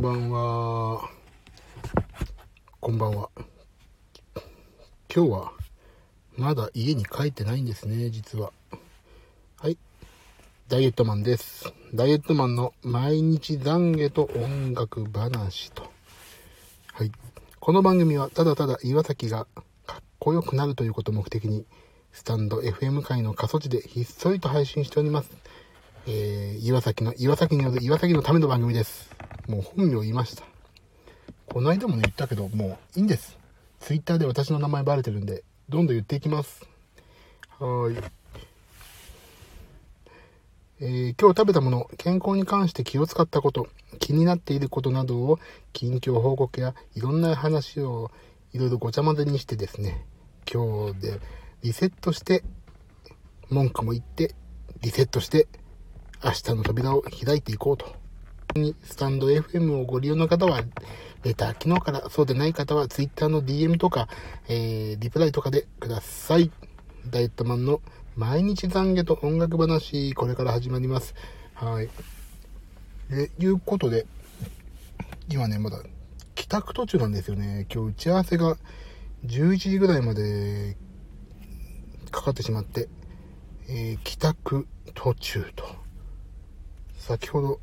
んばんは。こんばんは。今日は、まだ家に帰ってないんですね、実は。はい。ダイエットマンです。ダイエットマンの毎日懺悔と音楽話と。はい。この番組は、ただただ岩崎がかっこよくなるということを目的に、スタンド FM 界の過疎地でひっそりと配信しております。えー、岩崎の、岩崎による岩崎のための番組です。もう本名言いました。この間もね、言ったけど、もういいんです。ツイッターで私の名前バレてるんで、どんどん言っていきます。はい。えー、今日食べたもの、健康に関して気を使ったこと、気になっていることなどを、近況報告やいろんな話をいろいろごちゃ混ぜにしてですね、今日でリセットして、文句も言って、リセットして、明日の扉を開いていこうと。スタンド FM をご利用の方は、レター機能から、そうでない方は Twitter の DM とか、えー、リプライとかでください。ダイエットマンの毎日懺悔と音楽話、これから始まります。はい。で、いうことで、今ね、まだ帰宅途中なんですよね。今日打ち合わせが11時ぐらいまでかかってしまって、えー、帰宅途中と。先ほど、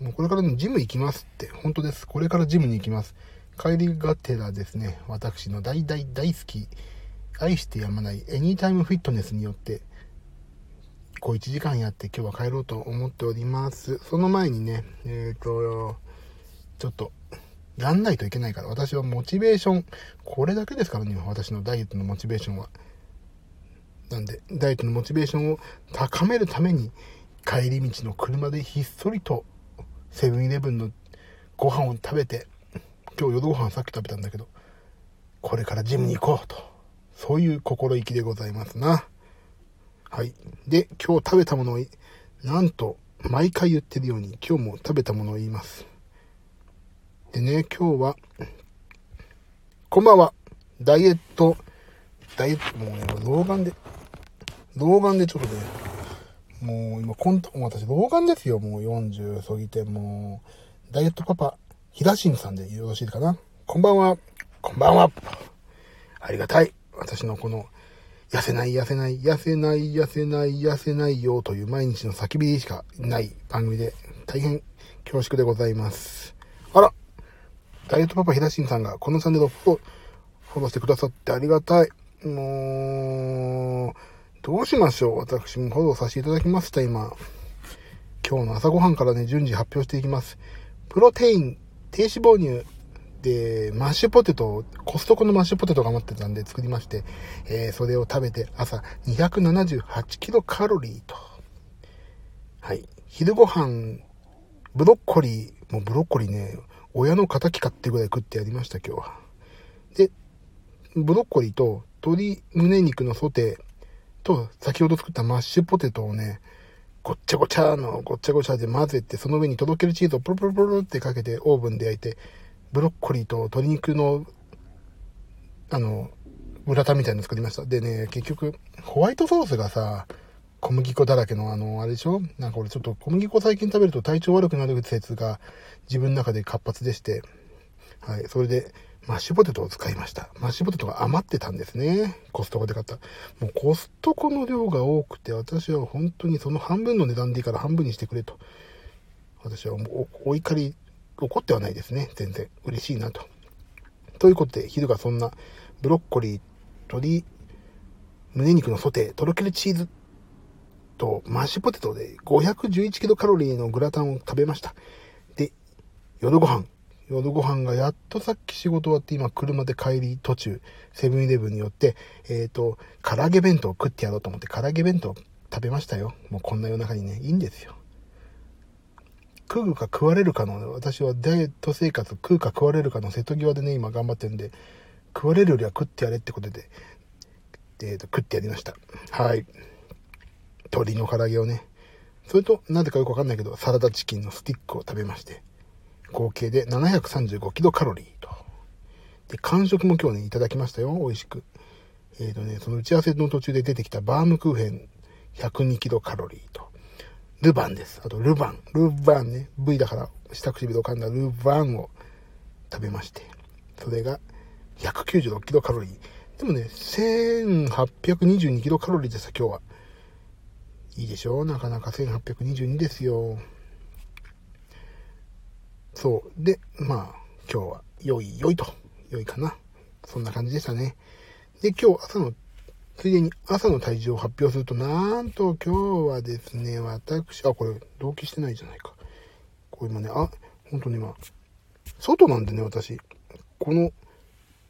もうこれから、ジム行きますって、本当です。これからジムに行きます。帰りがてらですね、私の大大大好き、愛してやまないエニータイムフィットネスによって、こう1時間やって今日は帰ろうと思っております。その前にね、えっ、ー、と、ちょっと、やんないといけないから、私はモチベーション、これだけですからね、私のダイエットのモチベーションは。なんで、ダイエットのモチベーションを高めるために、帰り道の車でひっそりとセブンイレブンのご飯を食べて今日夜ご飯さっき食べたんだけどこれからジムに行こうと。そういう心意気でございますな。はい。で今日食べたものをなんと毎回言ってるように今日も食べたものを言います。でね今日はこんばんは。ダイエット。ダイエットもうね老眼で老眼でちょっとねもう今、コント、もう私、老眼ですよ。もう40過ぎて、もう、ダイエットパパ、ひだしんさんでよろしいかな。こんばんは。こんばんは。ありがたい。私のこの、痩せない、痩せない、痩せない、痩せない、痩せないよという毎日の叫びしかない番組で、大変恐縮でございます。あらダイエットパパひだしんさんがこのチャンネルをフォローしてくださってありがたい。もう、どうしましょう？私もフォローさせていただきました、今。今日の朝ごはんからね、順次発表していきます。プロテイン、低脂肪乳、で、マッシュポテト、コストコのマッシュポテトが余ってたんで作りまして、えー、それを食べて朝278キロカロリーと。はい。昼ご飯、ブロッコリー、もうブロッコリーね、親の仇買ってぐらい食ってやりました、今日は。で、ブロッコリーと鶏胸肉のソテー、と、先ほど作ったマッシュポテトをね、ごっちゃごちゃの、ごっちゃごちゃで混ぜて、その上にとろけるチーズをプルプルプルってかけてオーブンで焼いて、ブロッコリーと鶏肉の、あの、グラタンみたいなの作りました。でね、結局、ホワイトソースがさ、小麦粉だらけのあの、あれでしょ？なんか俺ちょっと小麦粉最近食べると体調悪くなる説が自分の中で活発でして、はい、それで、マッシュポテトを使いました。マッシュポテトが余ってたんですね。コストコで買った。もうコストコの量が多くて、私は本当にその半分の値段でいいから半分にしてくれと。私はもうお怒り、怒ってはないですね。全然。嬉しいなと。ということで、昼がそんなブロッコリー、鶏、胸肉のソテー、とろけるチーズとマッシュポテトで511キロカロリーのグラタンを食べました。で、夜ご飯、夜ご飯がやっとさっき仕事終わって今車で帰り途中、セブンイレブンによって、えっ、ー、と、唐揚げ弁当を食ってやろうと思って唐揚げ弁当食べましたよ。もうこんな夜中にね、いいんですよ。食うか食われるかの、私はダイエット生活食うか食われるかの瀬戸際でね、今頑張ってるんで、食われるよりは食ってやれってことで、えー、と、食ってやりました。はい。鶏の唐揚げをね。それと、なぜかよくわかんないけど、サラダチキンのスティックを食べまして。合計で735キロカロリーと。で、完食も今日ね、いただきましたよ。美味しく。えっ、ー、とね、その打ち合わせの途中で出てきたバームクーヘン102キロカロリーと。ルバンです。あと、ルバン。ルバンね。V だから、下唇を噛んだルバンを食べまして。それが、196キロカロリー。でもね、1822キロカロリーでさ、今日は。いいでしょなかなか1822ですよ。そう。で、まあ、今日は、良い良いと。良いかな。そんな感じでしたね。で、今日朝の、ついでに朝の体重を発表すると、なんと今日はですね、私、あ、これ、同期してないじゃないか。これ今ね、あ、本当に今、外なんでね、私。この、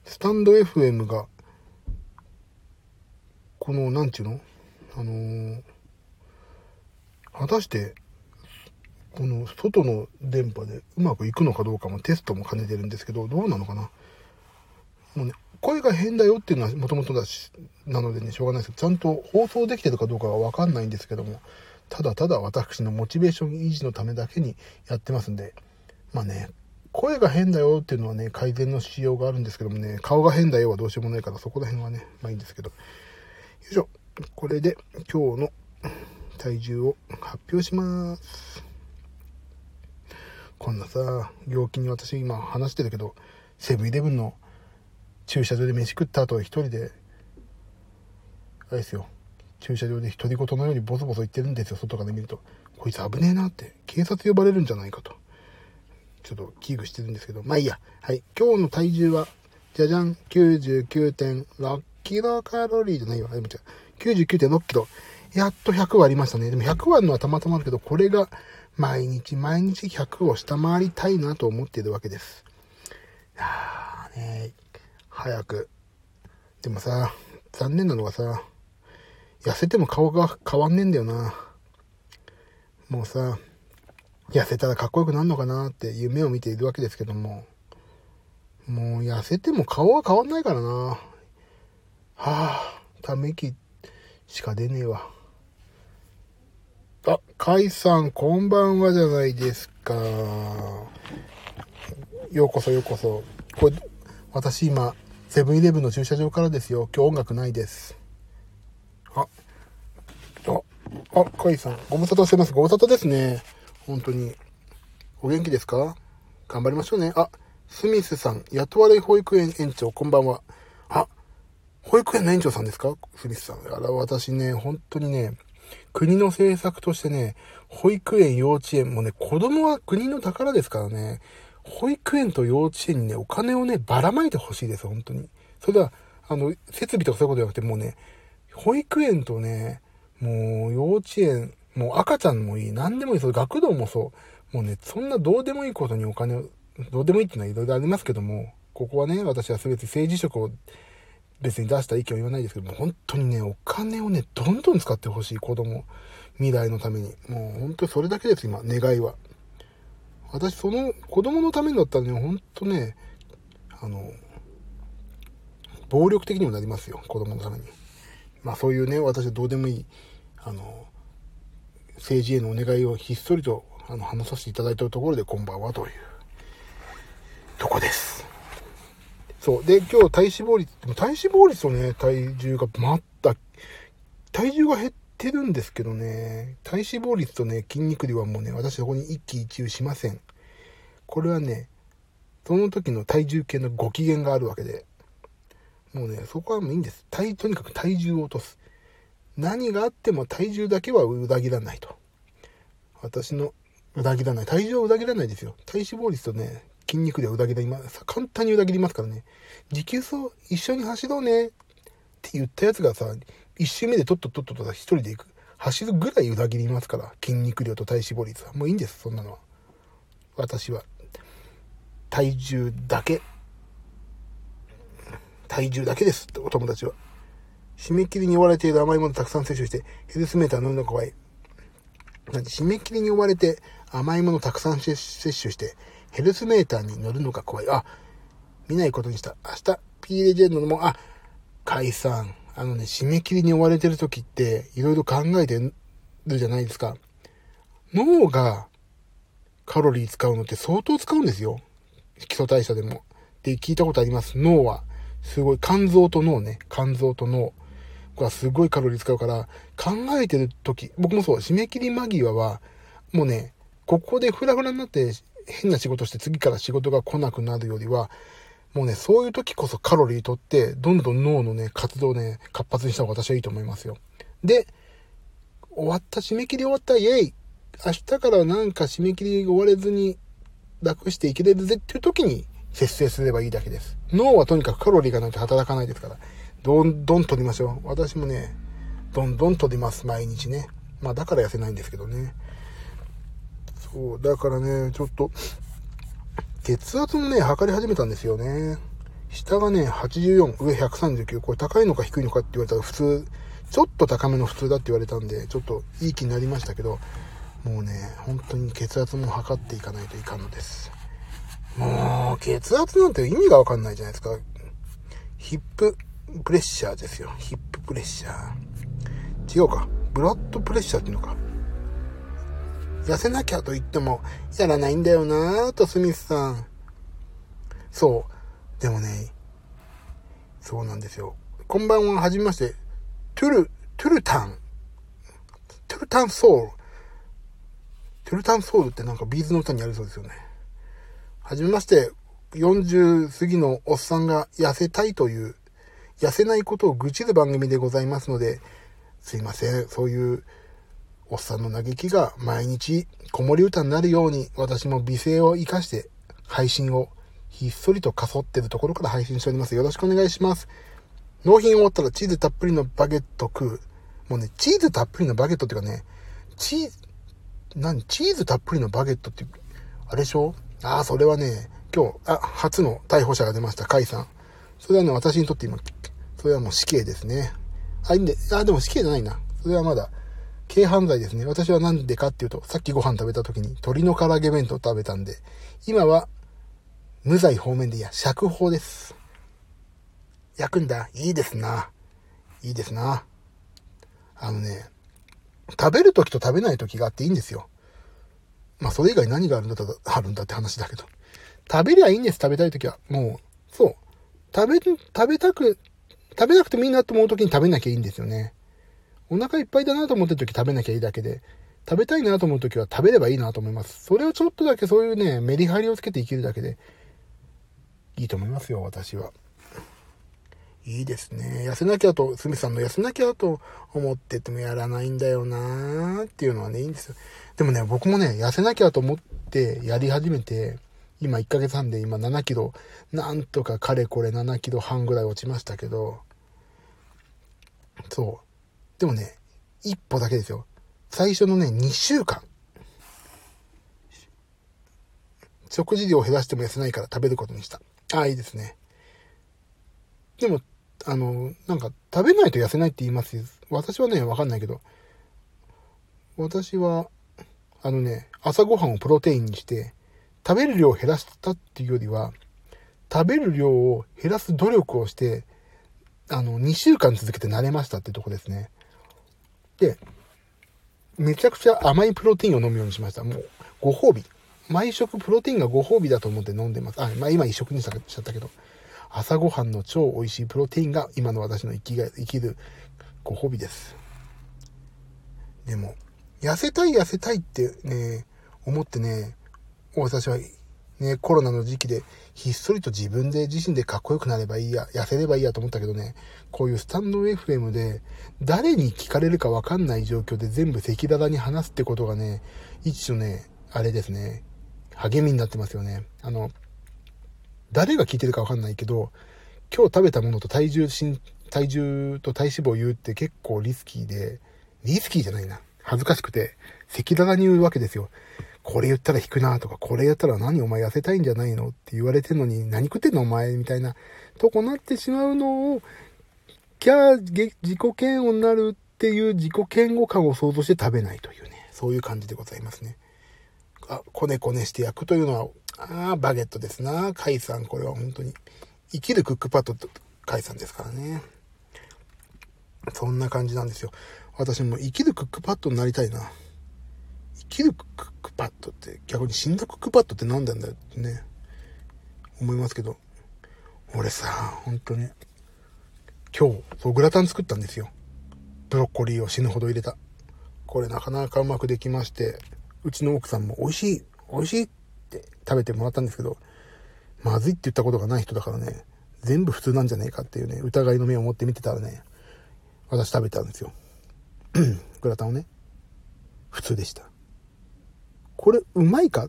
スタンド FM が、この、なんちゅうの？あのー、果たして、この外の電波でうまくいくのかどうかもテストも兼ねてるんですけど、どうなのかな？もうね、声が変だよっていうのはもともとだし、なのでね、しょうがないですけどちゃんと放送できてるかどうかはわかんないんですけども、ただただ私のモチベーション維持のためだけにやってますんで、まあね、声が変だよっていうのはね、改善のしようがあるんですけどもね、顔が変だよはどうしようもないから、そこら辺はね、まあいいんですけど。よいしょ。これで今日の体重を発表します。こんなさ、病気に私今話してるけど、セブンイレブンの駐車場で飯食った後一人で、あれですよ、駐車場で独り言のようにボソボソ言ってるんですよ、外から見ると。こいつ危ねえなって、警察呼ばれるんじゃないかと。ちょっと危惧してるんですけど、まあいいや。はい。今日の体重は、じゃじゃん、99.6キロカロリーじゃないわ。でも違う。99.6キロ。やっと100割りましたね。でも100割のはたまたまあるけど、これが毎日毎日100を下回りたいなと思っているわけです。あーね早く。でもさ、残念なのがさ、痩せても顔が変わんねえんだよな。もうさ、痩せたらかっこよくなるのかなって夢を見ているわけですけども、もう痩せても顔は変わんないからな。はあ、ため息しか出ねえわ。あ、カイさん、こんばんはじゃないですか。ようこそようこそ。これ、私今、セブンイレブンの駐車場からですよ。今日音楽ないです。あ、あ、あ、カイさん、ご無沙汰してます。ご無沙汰ですね。本当に。お元気ですか？頑張りましょうね。あ、スミスさん、雇われ保育園園長、こんばんは。あ、保育園の園長さんですか？スミスさん。あら、私ね、本当にね、国の政策としてね、保育園、幼稚園もね、子供は国の宝ですからね、保育園と幼稚園にね、お金をね、ばらまいてほしいです、本当に。それでは、あの、設備とかそういうことじゃなくて、もうね、保育園とね、もう幼稚園、もう赤ちゃんもいい、何でもいい、それ学童もそう。もうね、そんなどうでもいいことにお金を、どうでもいいっていうのはいろいろありますけども、ここはね、私は全て政治職を別に出した意見は言わないですけども、本当にね、お金をね、どんどん使ってほしい子供、未来のために。もう本当にそれだけです、今、願いは。私、その子供のためにだったらね、本当ね、あの、暴力的にもなりますよ、子供のために。まあそういうね、私はどうでもいい、あの、政治へのお願いをひっそりとあの話させていただいてるところでこんばんはというとこです。そう。で、今日体脂肪率、でも体脂肪率とね、体重がまった、体重が減ってるんですけどね、体脂肪率とね、筋肉量はもうね、私そこに一喜一憂しません。これはね、その時の体重計のご機嫌があるわけで、もうね、そこはもういいんです。体、とにかく体重を落とす。何があっても体重だけは裏切らないと。私の裏切らない。体重は裏切らないですよ。体脂肪率とね、筋肉で裏切ります。簡単に裏切りますからね。持久走一緒に走ろうねって言ったやつがさ、一周目でとっととっとと一人で行く。走るぐらい裏切りますから。筋肉量と体脂肪率は。もういいんです、そんなのは。私は。体重だけ。体重だけです、お友達は。締め切りに追われている甘いものたくさん摂取して、ヘルスメーター飲むの怖い。なんで締め切りに追われて甘いものたくさん摂取して、ヘルスメーターに乗るのが怖い。あ、見ないことにした。明日、P レジェンドのも、あ、解散。あのね、締め切りに追われてる時って、いろいろ考えてるじゃないですか。脳がカロリー使うのって相当使うんですよ。基礎代謝でも。って聞いたことあります。脳は。すごい。肝臓と脳ね。肝臓と脳。はすごいカロリー使うから、考えてる時、僕もそう、締め切り間際は、もうね、ここでフラフラになって変な仕事して次から仕事が来なくなるよりは、もうね、そういう時こそカロリーとって、どんどん脳のね、活動をね、活発にした方が私はいいと思いますよ。で、終わった、締め切り終わった、イェイ明日からなんか締め切りが終われずに楽していけれるぜっていう時に節制すればいいだけです。脳はとにかくカロリーがないと働かないですから、どんどん取りましょう。私もね、どんどん取ります、毎日ね。まあだから痩せないんですけどね。そう、だからね、ちょっと、血圧もね、測り始めたんですよね。下がね、84、上139。これ高いのか低いのかって言われたら普通、ちょっと高めの普通だって言われたんで、ちょっといい気になりましたけど、もうね、本当に血圧も測っていかないといかんのです。もう、血圧なんて意味がわかんないじゃないですか。ヒッププレッシャーですよ。ヒッププレッシャー。違うか。ブラッドプレッシャーっていうのか。痩せなきゃと言っても、やらないんだよなぁと、スミスさん。そう。でもね、そうなんですよ。こんばんは、はじめまして。トゥル、トゥルタン。トゥルタンソウル。トゥルタンソウルってなんか B'z の歌にあるそうですよね。はじめまして。40過ぎのおっさんが痩せたいという、痩せないことを愚痴る番組でございますので、すいません。そういうおっさんの嘆きが毎日子守歌になるように私も美声を活かして配信をひっそりとかそってるところから配信しております。よろしくお願いします。納品終わったらチーズたっぷりのバゲット食う。もうね、チーズたっぷりのバゲットっていうかね、チーズ、何？チーズたっぷりのバゲットって、あれでしょ？ああ、それはね、今日、あ、初の逮捕者が出ました、カイさん。それはね、私にとって今、それはもう死刑ですね。あ、いいんで、あ、でも死刑じゃないな。それはまだ、軽犯罪ですね。私はなんでかっていうと、さっきご飯食べた時に鶏の唐揚げ弁当食べたんで、今は無罪方面でいや、釈放です。焼くんだ。いいですな。いいですな。あのね、食べる時と食べない時があっていいんですよ。まあ、それ以外何があるんだあるんだって話だけど。食べりゃいいんです、食べたい時は。もう、そう。食べ、食べたく、食べなくてもいいなと思う時に食べなきゃいいんですよね。お腹いっぱいだなと思ってる時食べなきゃいいだけで、食べたいなと思う時は食べればいいなと思います。それをちょっとだけそういうね、メリハリをつけて生きるだけで、いいと思いますよ、私は。いいですね。痩せなきゃと、すみさんの痩せなきゃと思っててもやらないんだよなーっていうのはね、いいんですよ。でもね、僕もね、痩せなきゃと思ってやり始めて、今1ヶ月半で今7キロ、なんとかかれこれ7キロ半ぐらい落ちましたけど、そう。でもね、一歩だけですよ。最初のね、2週間。食事量を減らしても痩せないから食べることにした。ああ、いいですね。でも、あの、なんか、食べないと痩せないって言います私はね、わかんないけど、私は、あのね、朝ごはんをプロテインにして、食べる量を減らしたっていうよりは、食べる量を減らす努力をして、あの、2週間続けて慣れましたってとこですね。で、めちゃくちゃ甘いプロテインを飲むようにしました。もう、ご褒美。毎食プロテインがご褒美だと思って飲んでます。あ、まあ今一食にしちゃったけど、朝ごはんの超美味しいプロテインが今の私の生きが生きるご褒美です。でも、痩せたい痩せたいってね、思ってね、私はね、コロナの時期でひっそりと自分で自身でかっこよくなればいいや、痩せればいいやと思ったけどね、こういうスタンド FM で誰に聞かれるかわかんない状況で全部赤裸々に話すってことがね、一種ね、あれですね、励みになってますよね。あの、誰が聞いてるかわかんないけど、今日食べたものと体重、体重と体脂肪を言うって結構リスキーで、リスキーじゃないな。恥ずかしくて、赤裸々に言うわけですよ。これ言ったら引くなとか、これやったら何お前痩せたいんじゃないのって言われてんのに、何食ってんのお前みたいなとこなってしまうのを、キャー、自己嫌悪になるっていう自己嫌悪感を想像して食べないというね、そういう感じでございますね。あ、こねこねして焼くというのは、ああ、バゲットですな。カイさん、これは本当に。生きるクックパッドとカイさんですからね。そんな感じなんですよ。私も生きるクックパッドになりたいな。生きるクックパッドって逆に死んだクックパッドって何なんだよってね、思いますけど、俺さ、本当に、今日、そう、グラタン作ったんですよ。ブロッコリーを死ぬほど入れた。これなかなかうまくできまして、うちの奥さんも美味しい、美味しいって食べてもらったんですけど、まずいって言ったことがない人だからね、全部普通なんじゃねえかっていうね、疑いの目を持って見てたらね、私食べたんですよ。グラタンをね。普通でした。これ、うまいか？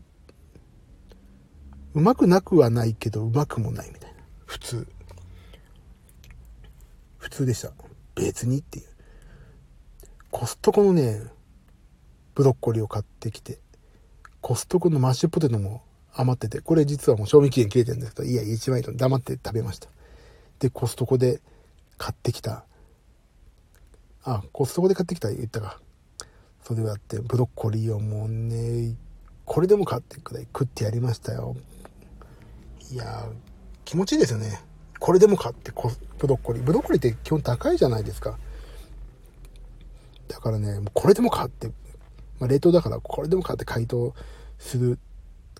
うまくなくはないけど、うまくもないみたいな。普通。普通でした。別にっていう。コストコのね、ブロッコリーを買ってきて、コストコのマッシュポテトも余ってて、これ実はもう賞味期限切れてるんですけど、いや、1枚と黙って食べました。で、コストコで買ってきた、あ、コストコで買ってきた？言ったか。それをやって、ブロッコリーをもうね、これでも買ってくらい食ってやりましたよ。いや気持ちいいですよね。これでも買ってこブロッコリー。ブロッコリーって基本高いじゃないですか。だからね、これでも買って、まあ、冷凍だからこれでも買って解凍する、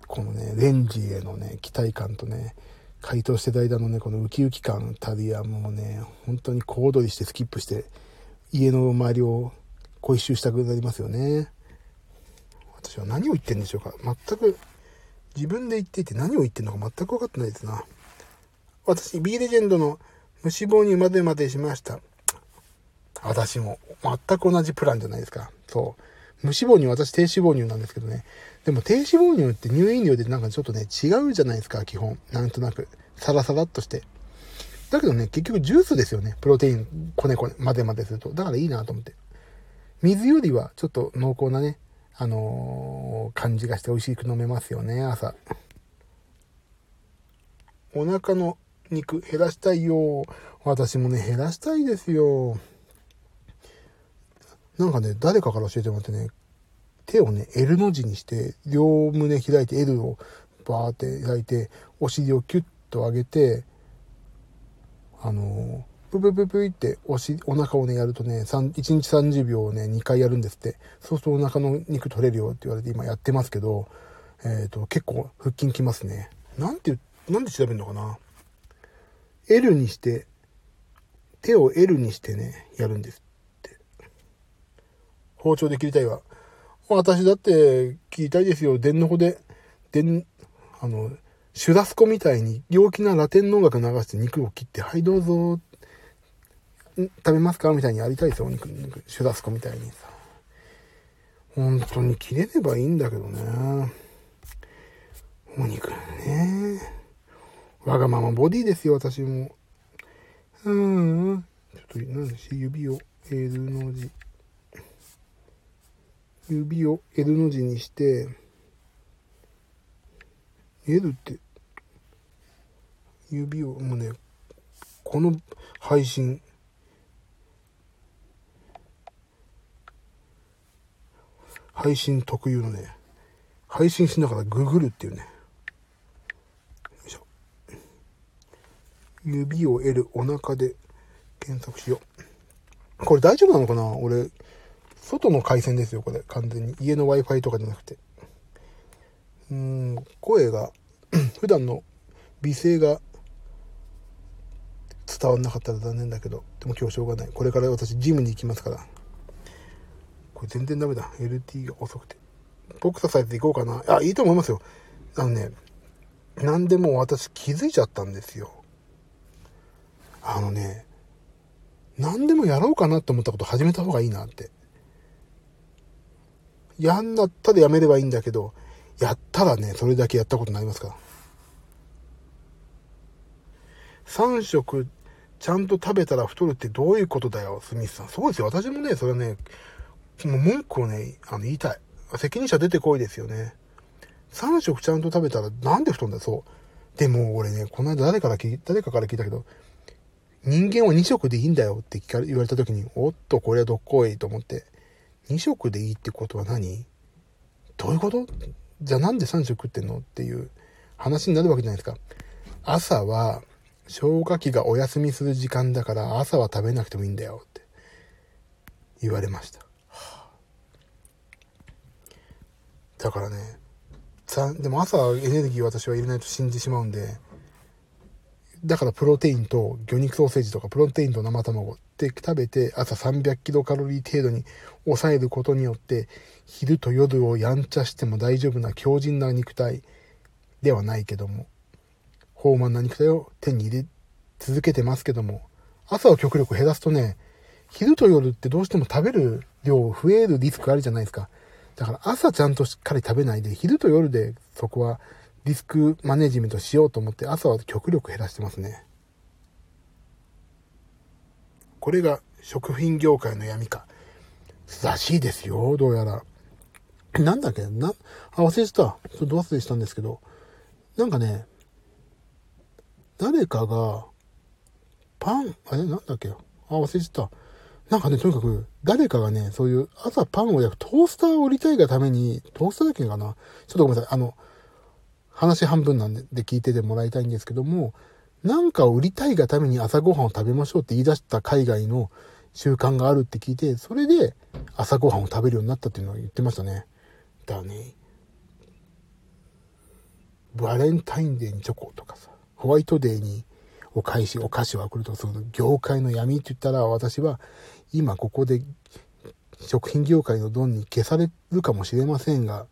このね、レンジへのね、期待感とね、解凍してる間のね、このウキウキ感たるやもうね、本当に小躍りしてスキップして、家の周りを小一周したくなりますよね。私は何を言ってんでしょうか全く、自分で言っていて何を言ってんのか全く分かってないですな。私、B レジェンドの無脂肪乳までまでしました。私も全く同じプランじゃないですか。そう。無脂肪乳、私低脂肪乳なんですけどね。でも低脂肪乳って乳飲料でなんかちょっとね、違うじゃないですか、基本。なんとなく。サラサラっとして。だけどね、結局ジュースですよね。プロテイン、こねこね、までまですると。だからいいなと思って。水よりはちょっと濃厚なね、あのー、感じがして美味しく飲めますよね、朝。お腹の肉減らしたいよ。私もね、減らしたいですよ。なんかね、誰かから教えてもらってね、手をね、L の字にして、両胸開いて L をバーって開いて、お尻をキュッと上げて、あのププププっておし、お腹をね、やるとね、1日30秒をね、2回やるんですって。そうするとお腹の肉取れるよって言われて今やってますけど、えっ、ー、と、結構腹筋きますね。なんて、なんで調べるのかな？?L にして、手を L にしてね、やるんですって包丁で切りたいわ。私だって切りたいですよ。電の子で、電、あの、シュラスコみたいに陽気なラテンの音楽流して肉を切って、はいどうぞ、食べますかみたいにやりたいですよ、お肉、肉シュラスコみたいにさ。本当に切れればいいんだけどね。お肉ね。わがままボディですよ、私も。うん。ちょっと、何でし、指を L の字。指を L の字にして、L って、指を、もうね、この配信、配信特有のね、配信しながらググるっていうね。よいしょ。指を L、お腹で検索しよう。これ大丈夫なのかな？俺、外の回線ですよ、これ。完全に。家の Wi-Fi とかじゃなくて。うーん、声が、普段の美声が伝わんなかったら残念だけど、でも今日しょうがない。これから私ジムに行きますから。これ全然ダメだ。LT が遅くて。ボクササイズ行こうかな。あ、いいと思いますよ。あのね、何でも私気づいちゃったんですよ。あのね、何でもやろうかなと思ったこと始めた方がいいなって。やんだったらやめればいいんだけど、やったらね、それだけやったことになりますから。3食ちゃんと食べたら太るってどういうことだよ、スミスさん。そうですよ。私もね、それはね、もう文句をね、あの、言いたい。責任者出てこいですよね。3食ちゃんと食べたらなんで太るんだよそう。でも俺ね、この間誰から聞い誰かから聞いたけど、人間は2食でいいんだよって聞かれ言われた時に、おっと、これはどっこいと思って、2食でいいってことは何？どういうこと？じゃあなんで3食食ってんのっていう話になるわけじゃないですか。朝は消化器がお休みする時間だから朝は食べなくてもいいんだよって言われました。だからね、でも朝エネルギー私は入れないと死んでしまうんで、だからプロテインと魚肉ソーセージとかプロテインと生卵って食べて朝300キロカロリー程度に抑えることによって昼と夜をやんちゃしても大丈夫な強靭な肉体ではないけども豊満な肉体を手に入れ続けてますけども朝を極力減らすとね昼と夜ってどうしても食べる量増えるリスクあるじゃないですか。だから朝ちゃんとしっかり食べないで昼と夜でそこはリスクマネジメントしようと思って朝は極力減らしてますね。これが食品業界の闇か。らしいですよ、どうやら。なんだっけ？な、あ、忘れてた。ちょっと忘れしたんですけど、なんかね、誰かが、パン、あれ？なんだっけ？あ、忘れてた。なんかね、とにかく、誰かがね、そういう朝パンを焼くトースターを売りたいがために、トースターだっけかな？ちょっとごめんなさい。あの、話半分なんで聞いててもらいたいんですけども、なんかを売りたいがために朝ごはんを食べましょうって言い出した海外の習慣があるって聞いて、それで朝ごはんを食べるようになったっていうのを言ってましたね。だね。バレンタインデーにチョコとかさ、ホワイトデーにお返し、お菓子を送ると、その業界の闇って言ったら私は今ここで食品業界のドンに消されるかもしれませんが、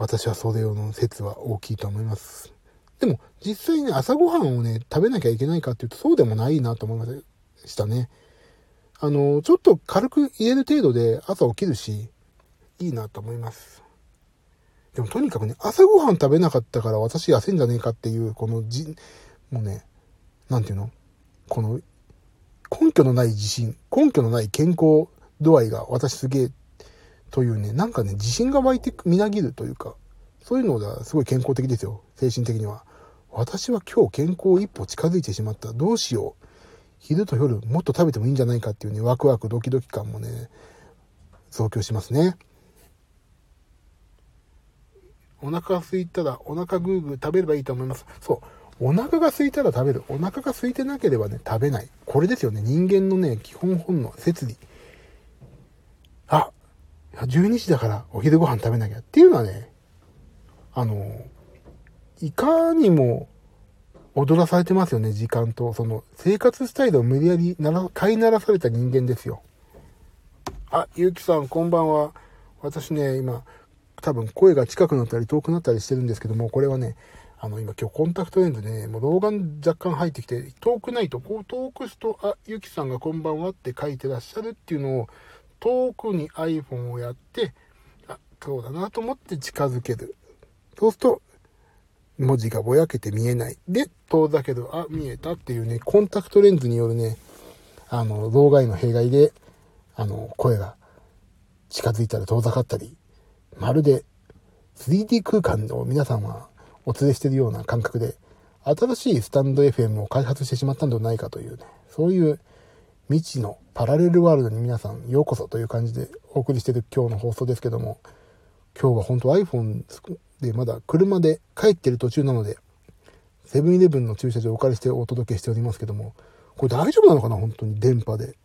私はそれ用の説は大きいと思います。でも、実際ね、朝ごはんをね、食べなきゃいけないかっていうと、そうでもないなと思いましたね。あの、ちょっと軽く入れる程度で朝起きるし、いいなと思います。でも、とにかくね、朝ごはん食べなかったから私痩せんじゃねえかっていう、このじ、もうね、なんていうの？この、根拠のない自信、根拠のない健康度合いが私すげえというね、なんかね、自信が湧いてみなぎるというか、そういうのがすごい健康的ですよ。精神的には。私は今日健康一歩近づいてしまった。どうしよう。昼と夜もっと食べてもいいんじゃないかっていうね、ワクワクドキドキ感もね、増強しますね。お腹が空いたらお腹グーグー食べればいいと思います。そう。お腹が空いたら食べる。お腹が空いてなければね、食べない。これですよね。人間のね、基本本能、摂理。あ、12時だからお昼ご飯食べなきゃっていうのはね、あの、いかにも踊らされてますよね、時間と。その、生活スタイルを無理やりなら、飼いならされた人間ですよ。あ、ゆうきさん、こんばんは。私ね、今、多分声が近くなったり遠くなったりしてるんですけども、これはね、あの、今今日コンタクトレンズでね、もう老眼若干入ってきて、遠くないと、こう遠くすと、あ、ゆきさんがこんばんはって書いてらっしゃるっていうのを、遠くに iPhone をやって、あ、そうだなと思って近づける。そうすると、文字がぼやけて見えない。で、遠ざける。あ、見えたっていうね、コンタクトレンズによるね、あの、動画への弊害で、あの、声が近づいたら遠ざかったり、まるで 3D 空間を皆さんはお連れしてるような感覚で、新しいスタンド FM を開発してしまったんではないかというね、そういう未知のパラレルワールドに皆さんようこそという感じでお送りしてる今日の放送ですけども、今日は本当 iPhone でまだ車で帰ってる途中なので、セブンイレブンの駐車場をお借りしてお届けしておりますけども、これ大丈夫なのかな？本当に電波で。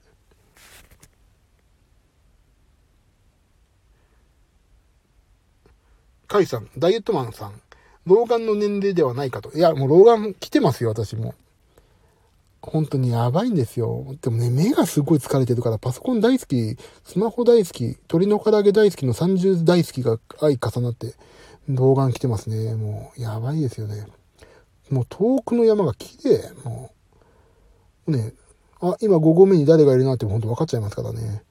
カイさん、ダイエットマンさん、老眼の年齢ではないかと。いや、もう老眼来てますよ、私も。本当にやばいんですよ。でもね、目がすごい疲れてるから、パソコン大好き、スマホ大好き、鶏の唐揚げ大好きの30大好きが相重なって、動画来てますね。もう、やばいですよね。もう遠くの山が綺麗。もう、ね、あ、今5合目に誰がいるなって本当分かっちゃいますからね。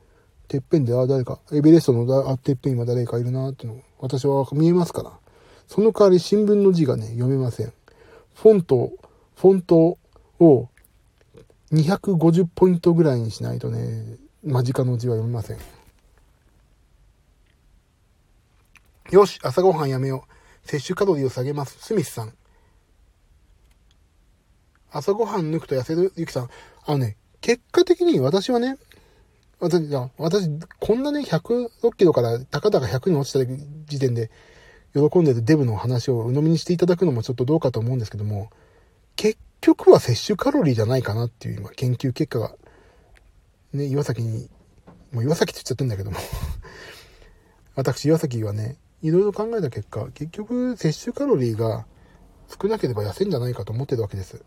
てっぺんで、あ、誰か、エベレストのだ、あ、てっぺん今誰かいるなっての、私は見えますから。その代わり新聞の字がね、読めません。フォント、フォントを250ポイントぐらいにしないとね、間近の字は読めません。よし、朝ごはんやめよう。摂取カロリーを下げます。スミスさん。朝ごはん抜くと痩せる？ゆきさん。あのね、結果的に私はね、私、私、こんなね、106キロからたかだか100に落ちた時点で、喜んでるデブの話を鵜呑みにしていただくのもちょっとどうかと思うんですけども、結局は摂取カロリーじゃないかなっていう今研究結果が、ね、岩崎に、もう岩崎って言っちゃってんだけども 私岩崎はね、いろいろ考えた結果、結局摂取カロリーが少なければ痩せんじゃないかと思ってるわけです。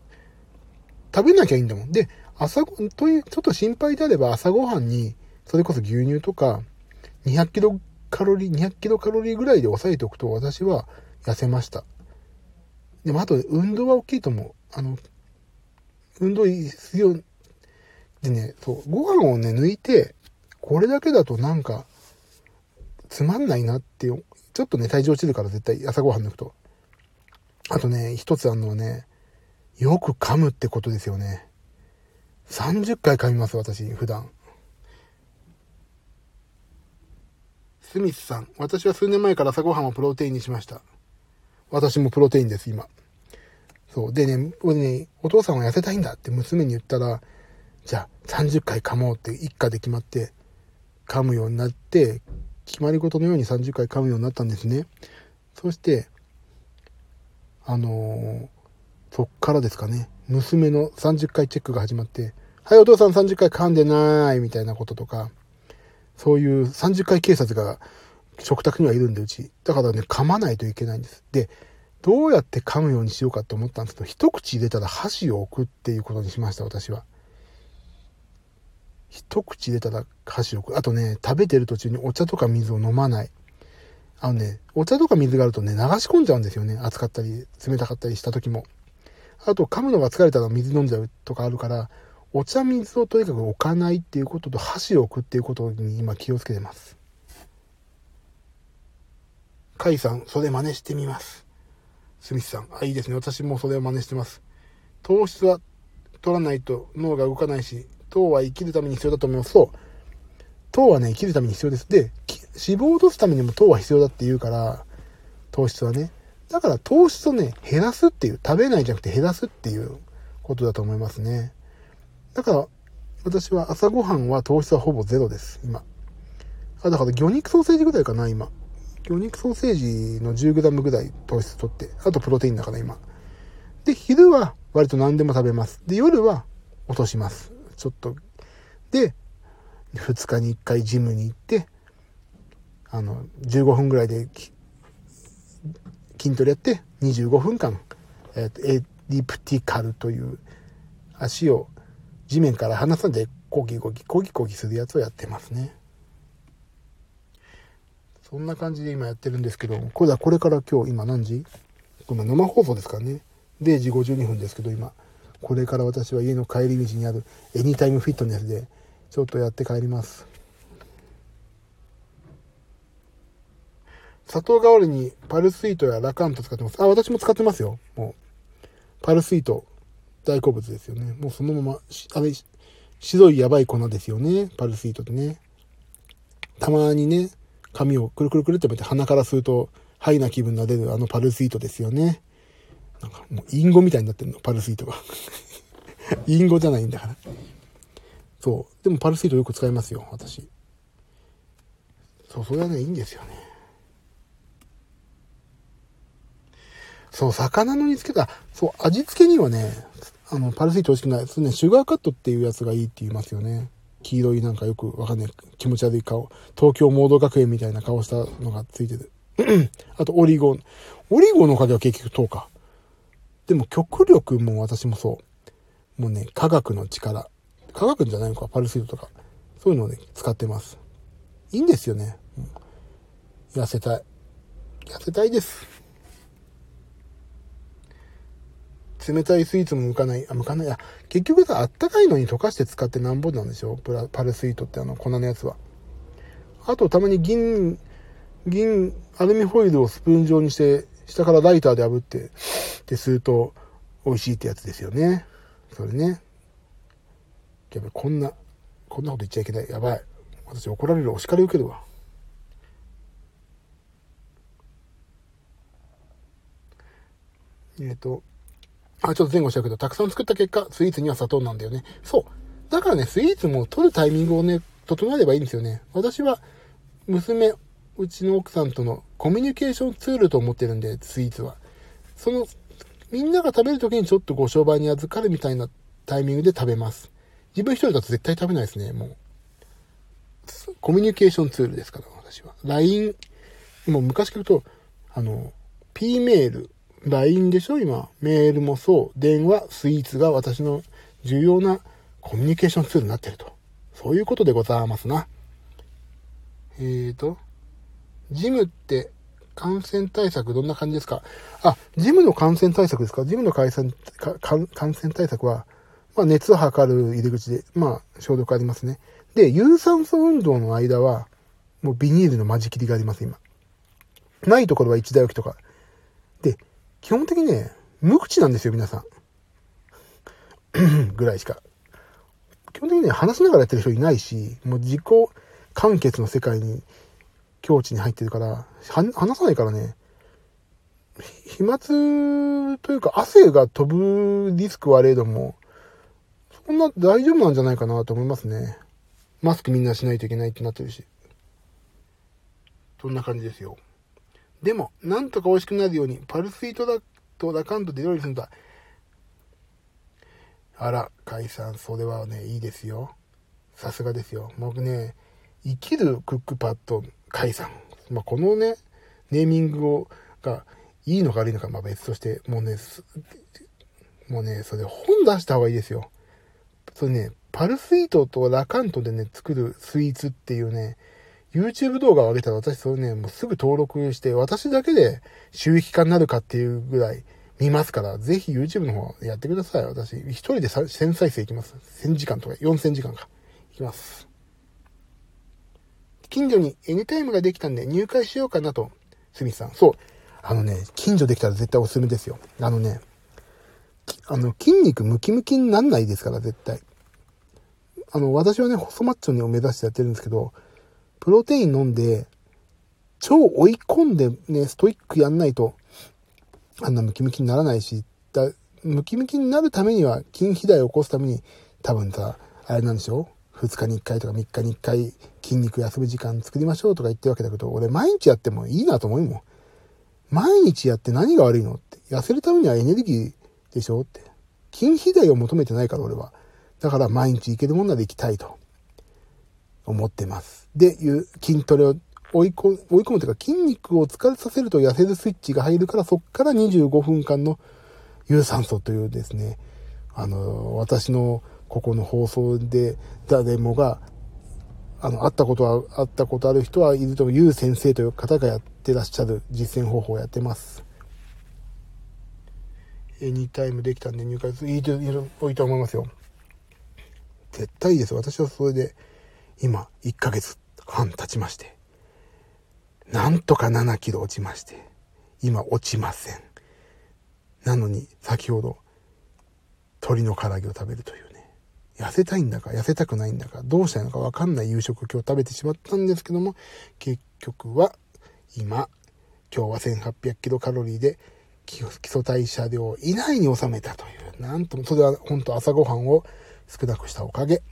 食べなきゃいいんだもん。で、朝ご、という、ちょっと心配であれば朝ごはんに、それこそ牛乳とか、200キロカロリー、200キロカロリーぐらいで抑えておくと私は痩せました。でもあと、運動は大きいと思う。あの、運動必要。でね、そう、ご飯をね、抜いて、これだけだとなんか、つまんないなってちょっとね、体重落ちるから絶対朝ごはん抜くと。あとね、一つあるのはね、よく噛むってことですよね。30回噛みます、私、普段。スミスさん、私は数年前から朝ごはんをプロテインにしました。私もプロテインです、今。そう。でね、俺ね、お父さんは痩せたいんだって娘に言ったら、じゃあ30回噛もうって一家で決まって、噛むようになって、決まり事のように30回噛むようになったんですね。そして、あのー、そっからですかね、娘の30回チェックが始まって、はい、お父さん30回噛んでないみたいなこととか、そういう30回警察が食卓にはいるんで、うち。だからね、噛まないといけないんです。で、どうやって噛むようにしようかと思ったんですけど、一口入れたら箸を置くっていうことにしました、私は。一口入れたら箸を置く。あとね、食べてる途中にお茶とか水を飲まない。あのね、お茶とか水があるとね、流し込んじゃうんですよね。熱かったり、冷たかったりした時も。あと、噛むのが疲れたら水飲んじゃうとかあるから、お茶水をとにかく置かないっていうことと、箸を置くっていうことに今気をつけてます。カイさん、それ真似してみます。スミスさん。あ、いいですね。私もそれを真似してます。糖質は取らないと脳が動かないし、糖は生きるために必要だと思います。そう。糖はね、生きるために必要です。で、脂肪を落とすためにも糖は必要だって言うから、糖質はね。だから糖質をね、減らすっていう、食べないじゃなくて減らすっていうことだと思いますね。だから、私は朝ごはんは糖質はほぼゼロです、今。あ、だから魚肉ソーセージぐらいかな、今。魚肉ソーセージの 10g ぐらい糖質取って、あとプロテインだから今。で、昼は割と何でも食べます。で、夜は落とします。ちょっと。で、2日に1回ジムに行って、あの、15分ぐらいで筋トレやって25分間、えっ、と、エリプティカルという足を地面から離さんでコギコギコギコギするやつをやってますね。そんな感じで今やってるんですけど、これだ、これから今日、今何時？今生放送ですからね。0時52分ですけど、今。これから私は家の帰り道にあるエニタイムフィットネスで、ちょっとやって帰ります。砂糖代わりにパルスイートやラカント使ってます。あ、私も使ってますよ。もう。パルスイート、大好物ですよね。もうそのまま、あれ、白いやばい粉ですよね。パルスイートってね。たまにね、髪をくるくるくるってめて鼻から吸うと、ハイな気分が出るあのパルスイートですよね。なんかもうインゴみたいになってるの、パルスイートが。インゴじゃないんだから。そう。でもパルスイートよく使いますよ、私。そう、それはね、いいんですよね。そう、魚の煮付けた、そう、味付けにはね、あの、パルスイート美味しくない。そうね、シュガーカットっていうやつがいいって言いますよね。黄色いなんかよくわかんない気持ち悪い顔。東京モード学園みたいな顔したのがついてる。あと、オリゴン。オリゴンの影は結局糖か。でも極力も私もそう。もうね、科学の力。科学じゃないのか、パルスイートとか。そういうのをね、使ってます。いいんですよね。うん、痩せたい。痩せたいです。冷たいスイーツも向かない。あ、向かない。あ、結局さ、あったかいのに溶かして使ってなんぼなんでしょ？プラ、パルスイートってあの粉のやつは。あと、たまに銀、銀、アルミホイルをスプーン状にして、下からライターで炙って、ってすると、美味しいってやつですよね。それね。やっぱこんな、こんなこと言っちゃいけない。やばい。私怒られる。お叱り受けるわ。えっ、ー、と、あ、ちょっと前後したけど、たくさん作った結果、スイーツには砂糖なんだよね。そう。だからね、スイーツも取るタイミングをね、整えればいいんですよね。私は、娘、うちの奥さんとのコミュニケーションツールと思ってるんで、スイーツは。その、みんなが食べるときにちょっとご商売に預かるみたいなタイミングで食べます。自分一人だと絶対食べないですね、もう。コミュニケーションツールですから、私は。LINE、もう昔聞くと、あの、P メール、LINE でしょ？今。メールもそう。電話、スイーツが私の重要なコミュニケーションツールになってると。そういうことでございますな。えーと、ジムって感染対策どんな感じですか？あ、ジムの感染対策ですか？ジムの感染感染対策は、まあ、熱を測る入り口で、まあ、消毒ありますね。で、有酸素運動の間は、もうビニールの間仕切りがあります、今。ないところは一台置きとか。で、基本的にね、無口なんですよ、皆さん。ぐらいしか。基本的にね、話しながらやってる人いないし、もう自己完結の世界に境地に入ってるから、話さないからね、飛沫というか汗が飛ぶリスクはあれども、そんな大丈夫なんじゃないかなと思いますね。マスクみんなしないといけないってなってるし。そんな感じですよ。でも、なんとか美味しくなるように、パルスイートだとラカントで料理するんだ。あら、解散、それはね、いいですよ。さすがですよ。僕ね、生きるクックパッド解散。まあ、このね、ネーミングを、が、いいのか悪いのか、まあ別として、もうね、もうね、それ本出した方がいいですよ。それね、パルスイートとラカントでね、作るスイーツっていうね、YouTube 動画を上げたら私それね、もうすぐ登録して、私だけで収益化になるかっていうぐらい見ますから、ぜひ YouTube の方やってください。私、一人で1000再生いきます。1000時間とか4000時間か。いきます。近所に N タイムができたんで入会しようかなと、スミスさん。そう。あのね、近所できたら絶対おすすめですよ。あのね、あの、筋肉ムキムキになんないですから、絶対。あの、私はね、細マッチョにを目指してやってるんですけど、プロテイン飲んで、超追い込んでね、ストイックやんないと、あんなムキムキにならないし、だムキムキになるためには、筋肥大を起こすために、多分さ、あれなんでしょう？2日に1回とか3日に1回筋肉休む時間作りましょうとか言ってるわけだけど、俺毎日やってもいいなと思うもん。毎日やって何が悪いのって。痩せるためにはエネルギーでしょって。筋肥大を求めてないから俺は。だから毎日行けるもんなら行きたいと思ってます。で、いう筋トレを追い込む、追い込むというか筋肉を疲れさせると痩せるスイッチが入るからそっから25分間の有酸素というですね、あの、私のここの放送で誰もが、あの、会ったことは、会ったことある人はいると、ゆう先生という方がやってらっしゃる実践方法をやってます。エニタイムできたんで入会する、いいと、いいと思いますよ。絶対いいです。私はそれで、今、1ヶ月半経ちまして、なんとか7キロ落ちまして、今落ちません。なのに、先ほど、鶏の唐揚げを食べるというね。痩せたいんだか痩せたくないんだかどうしたいのかわかんない夕食を今日食べてしまったんですけども結局は今今日は1800キロカロリーで基礎代謝量以内に収めたというなんともそれは本当朝ごはんを少なくしたおかげ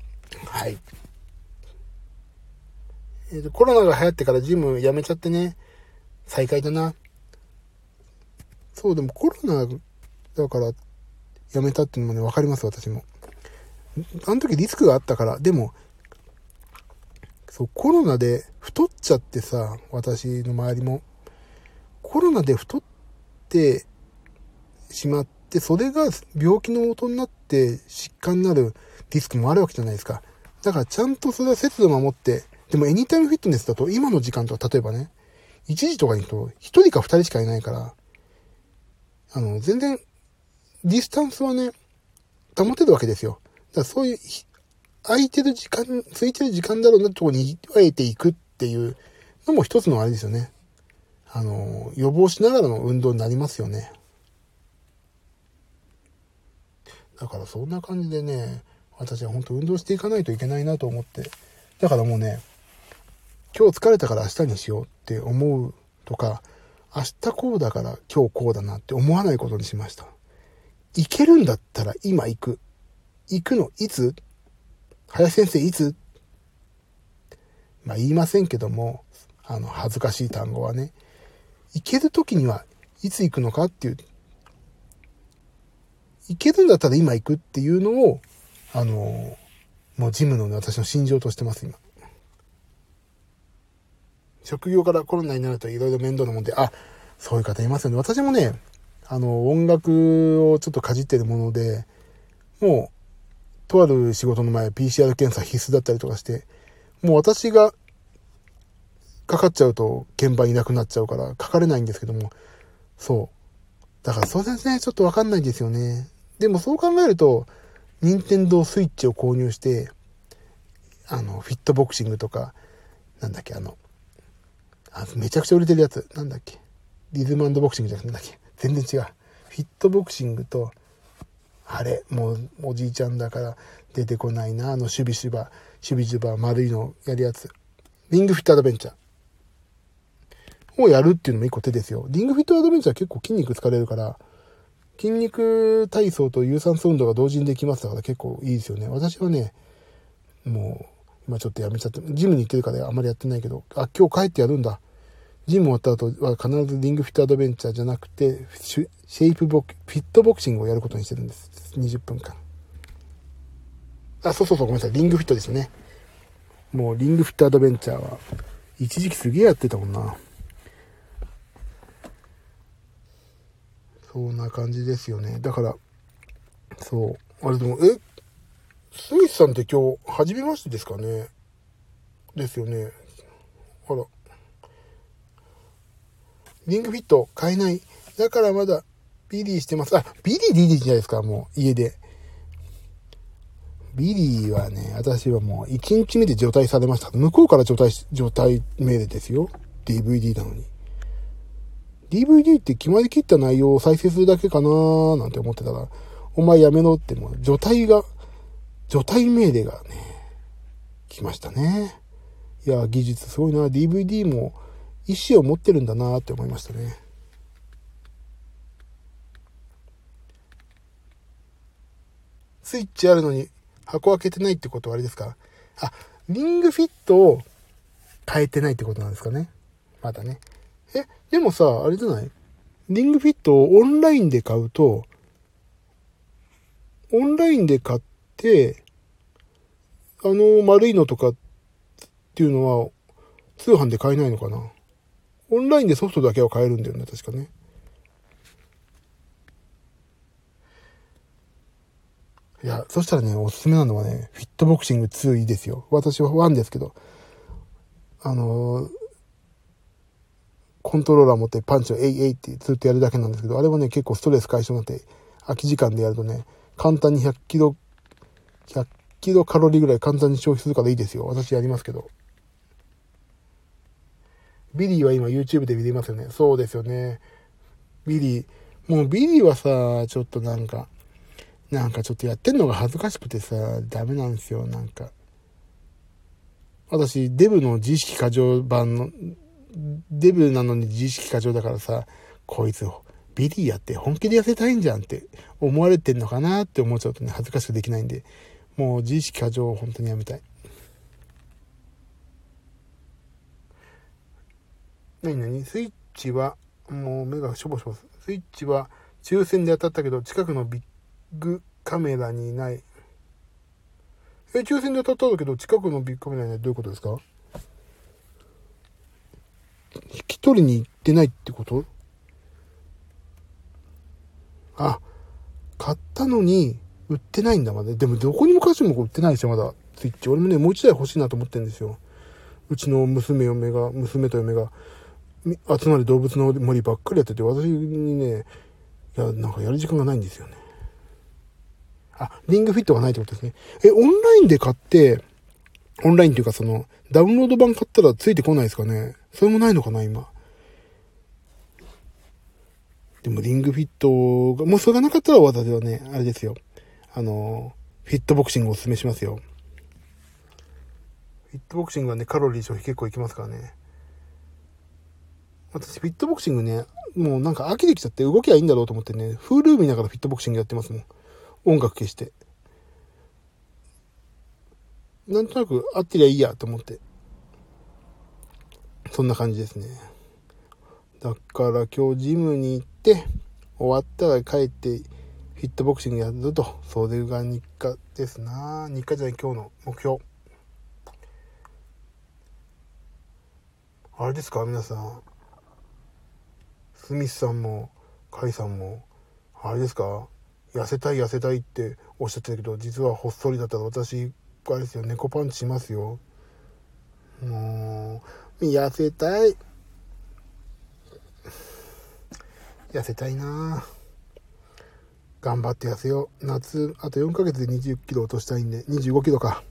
はいえーと、コロナが流行ってからジムやめちゃってね再開だなそうでもコロナだからやめたっていうのもね分かります私もあの時リスクがあったから、でも、そう、コロナで太っちゃってさ、私の周りも。コロナで太ってしまって、それが病気の元になって疾患になるリスクもあるわけじゃないですか。だからちゃんとそれは節度守って、でもエニタイムフィットネスだと今の時間とか例えばね、1時とかに行くと1人か2人しかいないから、あの、全然ディスタンスはね、保てるわけですよ。だからそういう、空いてる時間、空いてる時間だろうなとこにあえていくっていうのも一つのあれですよね。あの、予防しながらの運動になりますよね。だからそんな感じでね、私は本当運動していかないといけないなと思って。だからもうね、今日疲れたから明日にしようって思うとか、明日こうだから今日こうだなって思わないことにしました。行けるんだったら今行く。行くのいつ？林先生いつ？まあ言いませんけども、あの、恥ずかしい単語はね、行ける時にはいつ行くのかっていう、行けるんだったら今行くっていうのを、あの、もうジムの、私の心情としてます、今。職業からコロナになるといろいろ面倒なもんで、あ、そういう方いますよね。私もね、あの、音楽をちょっとかじってるもので、もう、とある仕事の前 PCR 検査必須だったりとかして、もう私がかかっちゃうと現場いなくなっちゃうからかかれないんですけども、そう。だからそうですね、ちょっとわかんないですよね。でもそう考えると、任天堂スイッチを購入して、あの、フィットボクシングとか、なんだっけ、あの、あめちゃくちゃ売れてるやつ、なんだっけ、リズムボクシングじゃなくてなんだっけ、全然違う。フィットボクシングと、あれ、もうおじいちゃんだから出てこないな、あの守備芝、守備芝丸いのやるやつ。リングフィットアドベンチャー。をやるっていうのも一個手ですよ。リングフィットアドベンチャー結構筋肉疲れるから、筋肉体操と有酸素運動が同時にできますだから結構いいですよね。私はね、もう、今ちょっとやめちゃって、ジムに行ってるからあんまりやってないけど、あ、今日帰ってやるんだ。ジム終わった後は必ずリングフィットアドベンチャーじゃなくて、シェイプボク、フィットボクシングをやることにしてるんです。20分間。あ、そうそうそう、ごめんなさい。リングフィットですね。もうリングフィットアドベンチャーは、一時期すげえやってたもんな。そんな感じですよね。だから、そう。あれでも、え、スミスさんって今日、初めましてですかね？ですよね。あら。リングフィット買えない。だからまだビリーしてます。あ、ビリーでいいじゃないですか、もう、家で。ビリーはね、私はもう1日目で除隊されました。向こうから除隊、除隊命令ですよ。DVD なのに。DVD って決まりきった内容を再生するだけかなーなんて思ってたら、お前やめろってもう、除隊が、除隊命令がね、来ましたね。いや、技術すごいな。DVD も意思を持ってるんだなって思いましたね。スイッチあるのに箱開けてないってことはあれですか？あ、リングフィットを変えてないってことなんですかね？まだね。え、でもさ、あれじゃない？リングフィットをオンラインで買うと、オンラインで買って、あの丸いのとかっていうのは通販で買えないのかな？オンラインでソフトだけは買えるんだよね、確かね。いや、そしたらね、おすすめなのはね、フィットボクシング2いいですよ。私は1ですけど、あのー、コントローラー持ってパンチをえいえいってずっとやるだけなんですけど、あれはね、結構ストレス解消になって、空き時間でやるとね、簡単に100キロ、100キロカロリーぐらい簡単に消費するからいいですよ。私やりますけど。ビリーは今 YouTube で見れますよね。そうですよね。ビリー。もうビリーはさ、ちょっとなんか、なんかちょっとやってんのが恥ずかしくてさ、ダメなんですよ、なんか。私、デブの自意識過剰版の、デブなのに自意識過剰だからさ、こいつ、ビリーやって本気で痩せたいんじゃんって思われてんのかなって思っちゃうとね、恥ずかしくできないんで、もう自意識過剰を本当にやめたい。何何？スイッチは、もう目がしょぼしょぼスイッチは抽選で当たったけど、近くのビックカメラにない。え、抽選で当たったんだけど、近くのビックカメラにないどういうことですか？引き取りに行ってないってこと？あ、買ったのに、売ってないんだまで。でもどこにもかしも売ってないでしょ、まだ。スイッチ。俺もね、もう一台欲しいなと思ってるんですよ。うちの娘嫁が、娘と嫁が、集まり動物の森ばっかりやってて、私にね、いや、なんかやる時間がないんですよね。あ、リングフィットがないってことですね。え、オンラインで買って、オンラインっていうかその、ダウンロード版買ったらついてこないですかね。それもないのかな、今。でもリングフィットが、もうそれがなかったら私はね、あれですよ。あの、フィットボクシングをお勧めしますよ。フィットボクシングはね、カロリー消費結構いきますからね。私、フィットボクシングね、もうなんか飽きてきちゃって動きはいいんだろうと思ってね、フールー見ながらフィットボクシングやってますもん。音楽消して。なんとなく合ってりゃいいやと思って。そんな感じですね。だから今日ジムに行って、終わったら帰ってフィットボクシングやると、それが日課ですな日課じゃない今日の目標。あれですか皆さん。スミスさんも、カイさんも、あれですか？痩せたい痩せたいっておっしゃってたけど、実はほっそりだったら私、あれですよ、猫パンチしますよ。もう、痩せたい。痩せたいな頑張って痩せよう。夏、あと4ヶ月で20キロ落としたいんで、25キロか。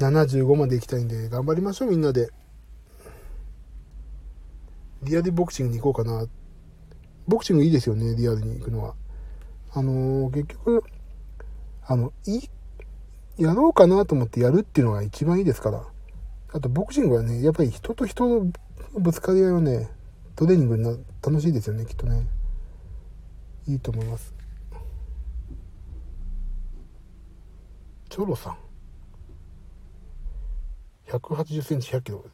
75まで行きたいんで、頑張りましょう、みんなで。リアルボクシングに行こうかな。ボクシングいいですよね、リアルに行くのは。あのー、結局、あの、いい、やろうかなと思ってやるっていうのが一番いいですから。あと、ボクシングはね、やっぱり人と人のぶつかり合いはね、トレーニングにな、楽しいですよね、きっとね。いいと思います。チョロさん。180センチ100キロ。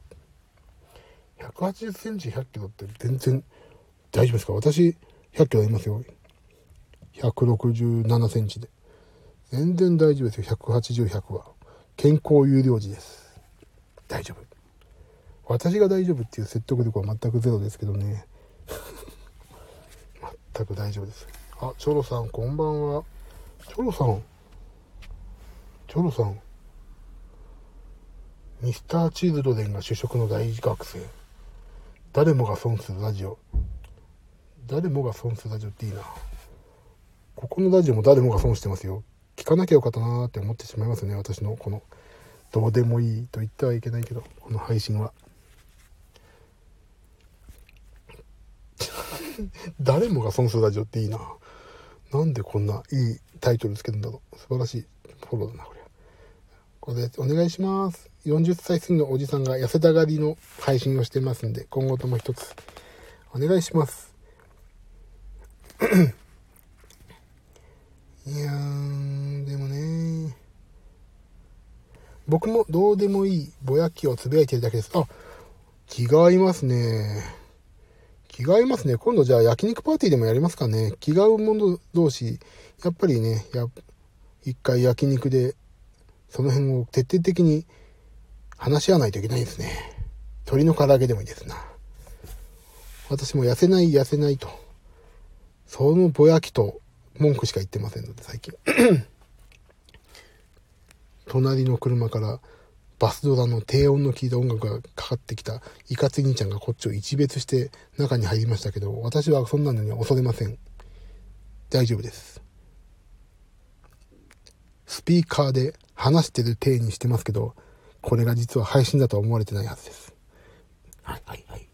180センチ100キロって全然大丈夫ですか？私100キロありますよ。167センチで。全然大丈夫ですよ。180、100は。健康有料児です。大丈夫。私が大丈夫っていう説得力は全くゼロですけどね。全く大丈夫です。あ、チョロさん、こんばんは。チョロさん。チョロさん。ミスター・チルドレンが主食の大学生。誰もが損するラジオ。誰もが損するラジオっていいな。ここのラジオも誰もが損してますよ。聞かなきゃよかったなーって思ってしまいますね。私のこの、どうでもいいと言ってはいけないけど、この配信は。誰もが損するラジオっていいな。なんでこんないいタイトルつけるんだろう。素晴らしいフォローだな、これ。これでお願いします。40歳過ぎのおじさんが痩せたがりの配信をしてますんで、今後とも一つ、お願いします。いやー、でもね僕もどうでもいいぼやきをつぶやいてるだけです。あ、気が合いますね。気が合いますね。今度じゃあ焼肉パーティーでもやりますかね。気が合う者同士、やっぱりね、や、一回焼肉で、その辺を徹底的に話し合わないといけないですね。鶏の唐揚げでもいいですな。私も痩せない痩せないと。そのぼやきと文句しか言ってませんので、最近。隣の車からバスドラの低音の効いた音楽がかかってきたいかつ兄ちゃんがこっちを一別して中に入りましたけど、私はそんなのには恐れません。大丈夫です。スピーカーで話してる体にしてますけど、これが実は配信だとは思われてないはずです。はいはいはい。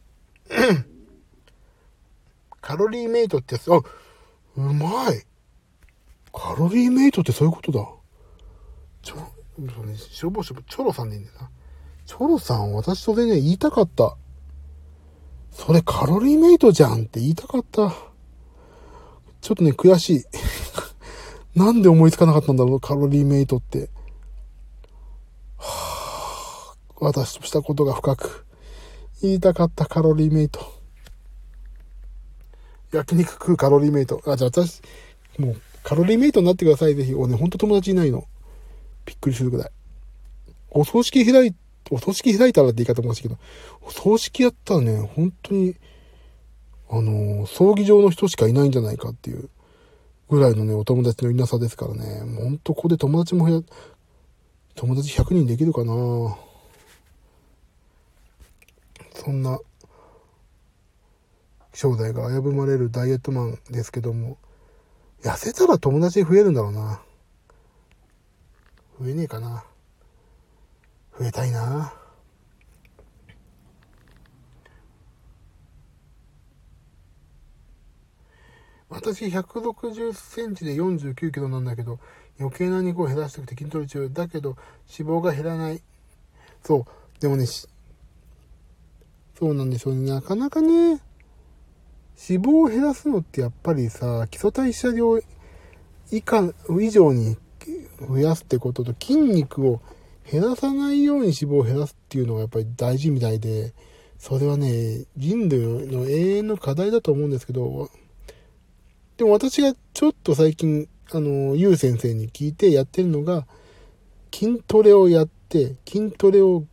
カロリーメイトってやつ、あ、うまい。カロリーメイトってそういうことだ。ちょ、そうね、消防署、チョロさんでいいんだよな。チョロさん、私それね、言いたかった。それカロリーメイトじゃんって言いたかった。ちょっとね、悔しい。なんで思いつかなかったんだろう、カロリーメイトって。はぁ私としたことが深く、言いたかったカロリーメイト。焼肉食うカロリーメイト。あ、じゃあ私、もう、カロリーメイトになってください、ぜひ。おね、ほんと友達いないの。びっくりするぐらい。お葬式開い、お葬式開いたらって言い方もしいけど、お葬式やったらね、本当に、あの、葬儀場の人しかいないんじゃないかっていうぐらいのね、お友達のいなさですからね。もうほんとここで友達もや、友達100人できるかなそんな将来が危ぶまれるダイエットマンですけども痩せたら友達増えるんだろうな。増えねえかな。増えたいな。私160センチで49キロなんだけど余計な肉を減らしたくて筋トレ中だけど脂肪が減らない。そう。でもねそうなんですよね。なかなかね、脂肪を減らすのってやっぱりさ、基礎代謝量以下、以上に増やすってことと筋肉を減らさないように脂肪を減らすっていうのがやっぱり大事みたいで、それはね、人類の永遠の課題だと思うんですけど、でも私がちょっと最近、あの、ゆう先生に聞いてやってるのが、筋トレをやって、筋トレを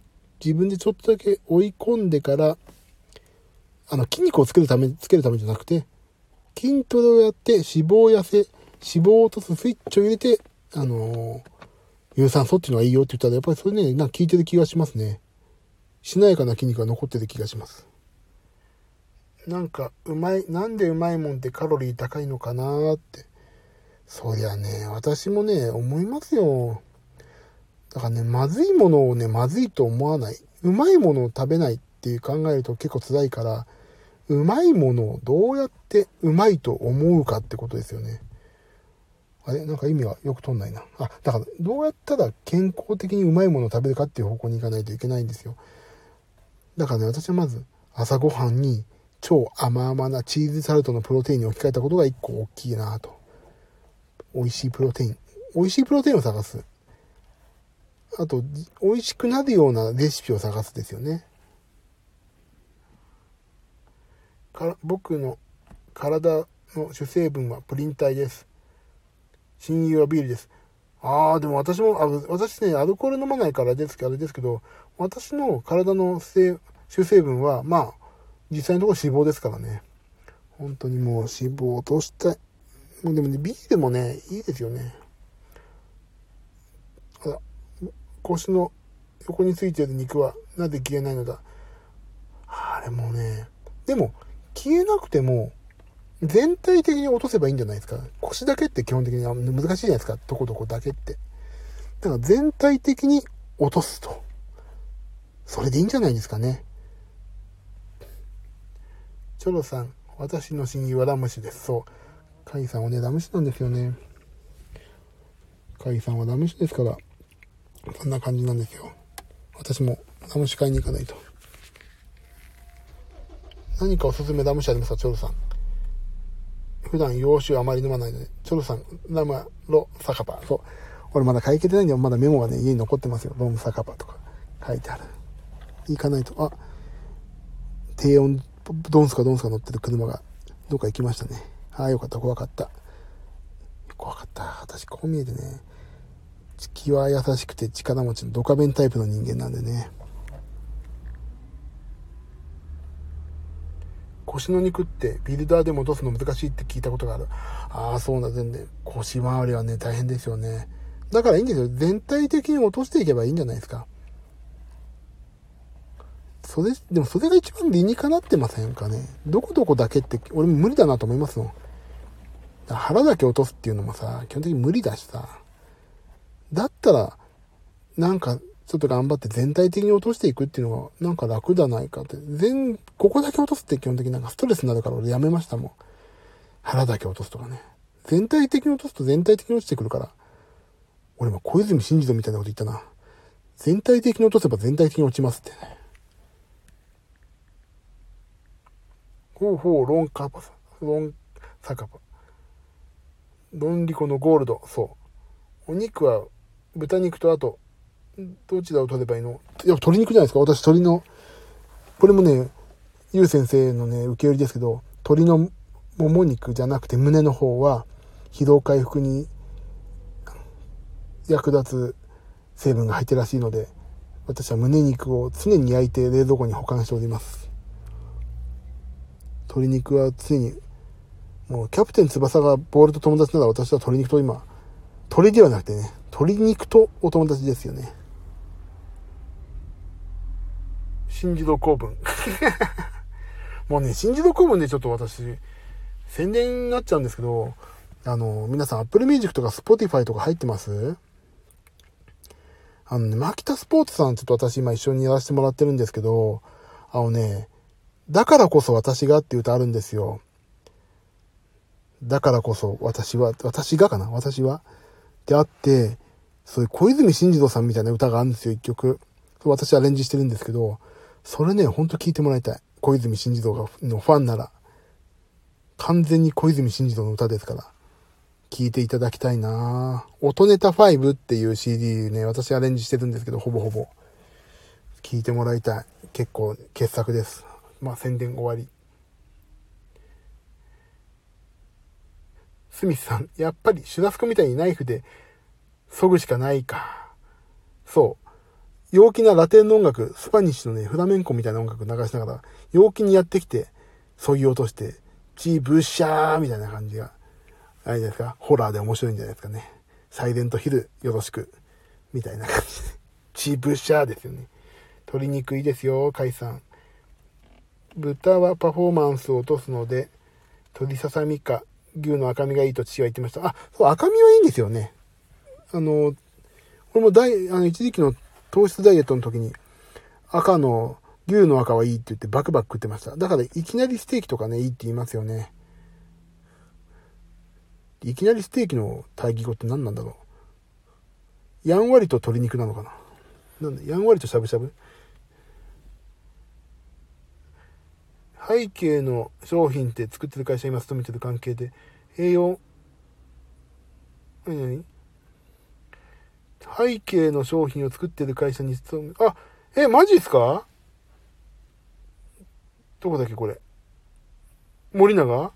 自分でちょっとだけ追い込んでから、あの、筋肉をつけるため、つけるためじゃなくて、筋トレをやって脂肪を痩せ脂肪を落とすスイッチを入れて、あの有酸素っていうのがいいよって言ったら、やっぱりそれね、なんか効いてる気がしますね。しなやかな筋肉が残ってる気がします。なんか、うまい、なんでうまいもんってカロリー高いのかなって。そりゃね、私もね、思いますよ。だからね、まずいものをね、まずいと思わない。うまいものを食べないっていう考えると結構辛いから、うまいものをどうやってうまいと思うかってことですよね。あれ？なんか意味はよくとんないな。あ、だからどうやったら健康的にうまいものを食べるかっていう方向に行かないといけないんですよ。だからね、私はまず朝ごはんに超甘々なチーズサルトのプロテインに置き換えたことが一個大きいなと。美味しいプロテイン。美味しいプロテインを探す。あと、美味しくなるようなレシピを探すですよね。か僕の体の主成分はプリン体です。親友はビールです。ああ、でも私も、あ私ね、アルコール飲まないからですけど、あれですけど、私の体の主成分は、まあ、実際のところ脂肪ですからね。本当にもう脂肪を落としたい。もうでもね、ビールもね、いいですよね。あら、腰の横についてる肉はなぜ消えないのだ。あれもね、でも、消えなくても、全体的に落とせばいいんじゃないですか。腰だけって基本的に難しいじゃないですか。どこどこだけって。だから全体的に落とすと。それでいいんじゃないですかね。チョロさん、私の親友はラムシです。そう。カイさんはね、ラムシなんですよね。カイさんはラムシですから、そんな感じなんですよ。私もラムシ買いに行かないと。何かおすすめラムシありますか、チョロさん。普段洋酒あまり飲まないので、チョロさん、ラムロサカパ。そう。俺まだ書いてないんで、まだメモがね、家に残ってますよ。ロムサカパとか書いてある。行かないと。あ、低温ドンスカドンスカ乗ってる車がどっか行きましたね。ああ、よかった、怖かった。怖かった。私、こう見えてね、気は優しくて力持ちのドカベンタイプの人間なんでね。腰の肉ってビルダーでも落とすの難しいって聞いたことがある。ああ、そうなんでね。腰回りはね、大変ですよね。だからいいんですよ。全体的に落としていけばいいんじゃないですか。それ、でもそれが一番理にかなってませんかね。どこどこだけって、俺も無理だなと思いますもん。腹だけ落とすっていうのもさ、基本的に無理だしさ。だったら、なんか、ちょっと頑張って全体的に落としていくっていうのが、なんか楽だないかって。全、ここだけ落とすって基本的になんかストレスになるから俺やめましたもん。腹だけ落とすとかね。全体的に落とすと全体的に落ちてくるから。俺も小泉進次郎みたいなこと言ったな。全体的に落とせば全体的に落ちますってね。ほうほう、ロンカパサ、ロンサカパ。ロンリコのゴールド、そう。お肉は豚肉とあと、どちらを取ればいいの？いや、鶏肉じゃないですか？私、鶏の、これもね、ゆう先生のね、受け売りですけど、鶏のもも肉じゃなくて胸の方は、疲労回復に役立つ成分が入ってるらしいので、私は胸肉を常に焼いて冷蔵庫に保管しております。鶏肉はついに、もうキャプテン翼がボールと友達なら私は鶏肉と今、鳥ではなくてね、鶏肉とお友達ですよね。新自動公文。もうね、新自動公文でちょっと私、宣伝になっちゃうんですけど、あの、皆さん Apple Music とか Spotify とか入ってます？あのね、マキタスポーツさんちょっと私今一緒にやらせてもらってるんですけど、あのね、だからこそ私がっていう歌あるんですよ。だからこそ私は、私がかな？私は？であって、そういう小泉進次郎さんみたいな歌があるんですよ、一曲。私アレンジしてるんですけど、それね、ほんと聞いてもらいたい。小泉進次郎がのファンなら。完全に小泉進次郎の歌ですから。聞いていただきたいな音ネタ5っていう CD ね、私アレンジしてるんですけど、ほぼほぼ。聞いてもらいたい。結構傑作です。まあ宣伝終わり。スミスさん、やっぱりシュラスコみたいにナイフで削ぐしかないか。そう。陽気なラテンの音楽、スパニッシュのね、フラメンコみたいな音楽流しながら、陽気にやってきて、削ぎ落として、チーブッシャーみたいな感じが。あれじゃないですか、ホラーで面白いんじゃないですかね。サイレントヒルよろしく。みたいな感じで。チーブシャーですよね。鶏肉いいですよ、海さん。豚はパフォーマンスを落とすので、鶏ささみか牛の赤身がいいと父は言ってました。あ、そう、赤身はいいんですよね。あの、これも大、あの、一時期の糖質ダイエットの時に、赤の、牛の赤はいいって言ってバクバク食ってました。だからいきなりステーキとかね、いいって言いますよね。いきなりステーキの対義語って何なんだろう。やんわりと鶏肉なのかな。なんだ、やんわりとしゃぶしゃぶ背景の商品って作ってる会社今勤めてる関係で、栄養、何何？背景の商品を作ってる会社に勤め、あ、え、マジっすか？どこだっけこれ？森永？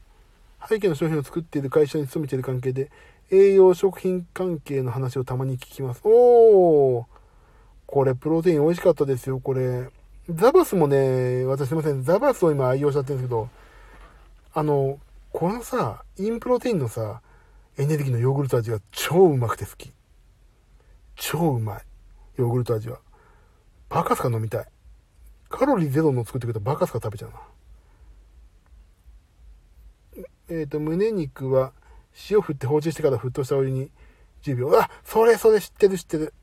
背景の商品を作っている会社に勤めている関係で、栄養食品関係の話をたまに聞きます。おーこれ、プロテイン美味しかったですよ、これ。ザバスもね、私すいません、ザバスを今愛用しちゃってるんですけど、あの、このさ、インプロテインのさ、エネルギーのヨーグルト味が超うまくて好き。超うまい。ヨーグルト味は。バカスカ飲みたい。カロリーゼロの作ってくれたバカスカ食べちゃうな。えっ、ー、と、胸肉は塩振って放置してから沸騰したお湯に10秒。あ、それそれ知ってる知ってる。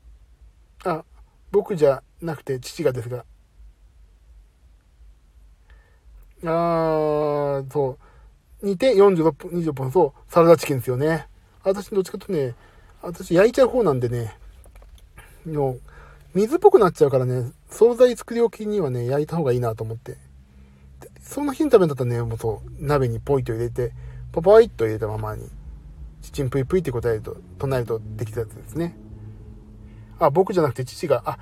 あ、僕じゃなくて父がですが。あー、そう。煮て46分、20分、そう、サラダチキンですよね。私どっちかとね、私焼いちゃう方なんでね、の水っぽくなっちゃうからね、惣菜作り置きにはね、焼いた方がいいなと思って。その日に食べんだったらね、もうそう、鍋にポイと入れて、ポポイっと入れたままに、チチンプイプイって答えると、唱えるとできたやつですね。あ、僕じゃなくて父が、あ、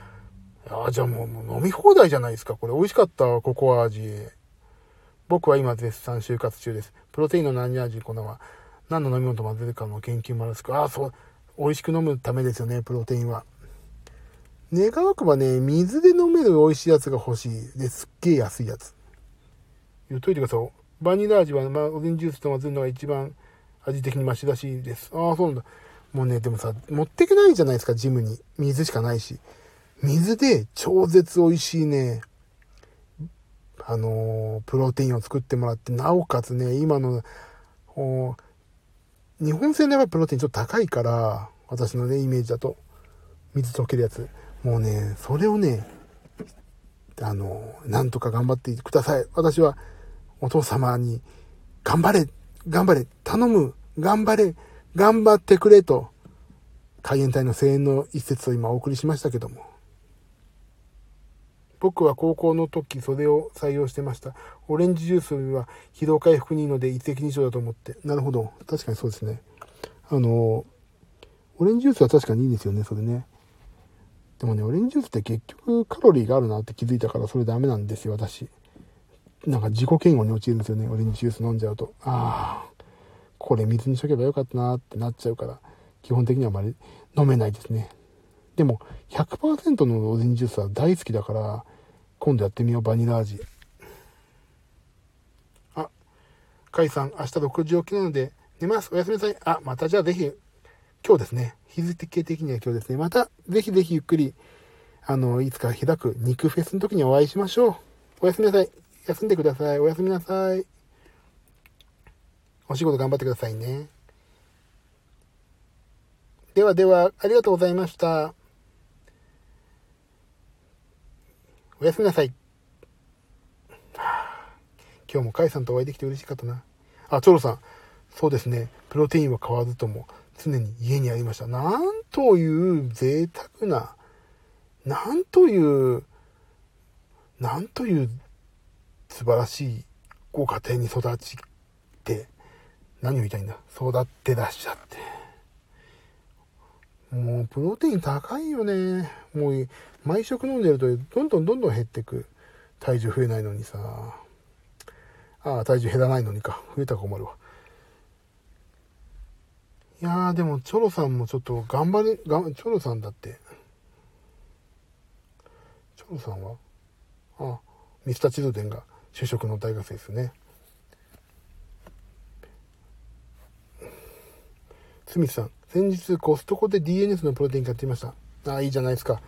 あじゃあもう飲み放題じゃないですか。これ美味しかった、ココア味。僕は今絶賛就活中です。プロテインの何味粉は何の飲み物と混ぜるかの研究もあるんですけど、あ、そう、美味しく飲むためですよね、プロテインは。願わくばね、水で飲める美味しいやつが欲しい。で、すっげえ安いやつ。言っといてください。バニラ味は、まあ、オレンジジュースと混ぜるのが一番味的にマシらしいです。ああ、そうなんだ。もうね、でもさ、持ってけないじゃないですか、ジムに。水しかないし。水で超絶美味しいね、あのー、プロテインを作ってもらって、なおかつね、今の、日本製のやっぱプロテインちょっと高いから、私のね、イメージだと。水溶けるやつ。もうね、それをね、あの、なんとか頑張ってください。私はお父様に、頑張れ、頑張れ、頼む、頑張れ、頑張ってくれと、海援隊の声援の一節を今お送りしましたけども。僕は高校の時それを採用してました。オレンジジュースは疲労回復にいいので一石二鳥だと思って。なるほど。確かにそうですね。あの、オレンジジュースは確かにいいですよね、それね。でもね、オレンジジュースって結局カロリーがあるなって気づいたからそれダメなんですよ、私。なんか自己嫌悪に陥るんですよね、オレンジジュース飲んじゃうと。ああ、これ水にしとけばよかったなってなっちゃうから、基本的にはあまり飲めないですね。でも、100%のオレンジジュースは大好きだから、今度やってみよう、バニラ味。あ、カイさん、明日6時起きなので、寝ます。おやすみなさい。あ、またじゃあぜひ、今日ですね。日付的には今日ですね。また、ぜひぜひゆっくり、あの、いつか開く肉フェスの時にお会いしましょう。おやすみなさい。休んでください。おやすみなさい。お仕事頑張ってくださいね。ではでは、ありがとうございました。おやすみなさい。今日もカイさんとお会いできて嬉しかったな。あ、チョロさん。そうですね。プロテインは買わずとも、常に家にありました。なんという贅沢な、なんという、なんという素晴らしいご家庭に育ちて、何を言いたいんだ？育ってらっしゃって。もう、プロテイン高いよね。もう、毎食飲んでると、どんどんどんどん減ってく。体重増えないのにさ。ああ、体重減らないのにか。増えたら困るわ。いやー、でも、チョロさんもちょっと頑張れ、がチョロさんだって。チョロさんは？あ、ミスターチルデンが就職の大学生ですね。スミスさん、先日コストコで DNS のプロテイン買ってみました。ああ、いいじゃないですか。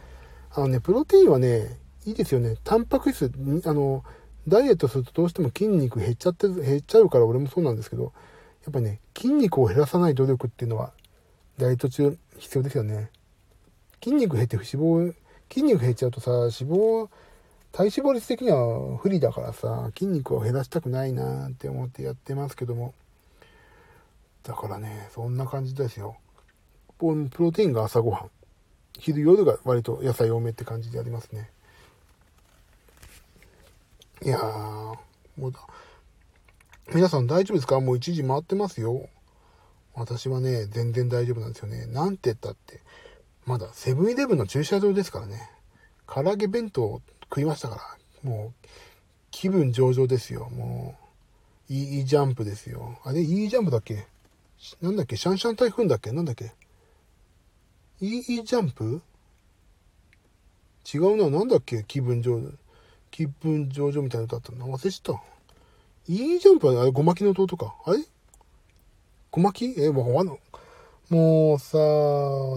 あのね、プロテインはね、いいですよね。タンパク質、あの、ダイエットするとどうしても筋肉減っちゃって、減っちゃうから俺もそうなんですけど、やっぱね、筋肉を減らさない努力っていうのは、ダイエット中必要ですよね。筋肉減って脂肪、筋肉減っちゃうとさ、脂肪、体脂肪率的には不利だからさ、筋肉を減らしたくないなって思ってやってますけども。だからね、そんな感じですよ。プロテインが朝ごはん。昼夜が割と野菜多めって感じでやりますね。いやー、もうだ、皆さん大丈夫ですか？もう1時回ってますよ。私はね、全然大丈夫なんですよね。なんて言ったって、まだセブンイレブンの駐車場ですからね。唐揚げ弁当食いましたから、もう、気分上々ですよ。もう、いいジャンプですよ。あれ、いいジャンプだっけ？なんだっけ？シャンシャン台風だっけ？なんだっけ？いいジャンプ？違うな。なんだっけ？気分上々。気分上々みたいな歌だったの忘れちゃった。いいジャンプはあれ、ごまきの弟か。あれ？ごまきえ、もう、もうさ、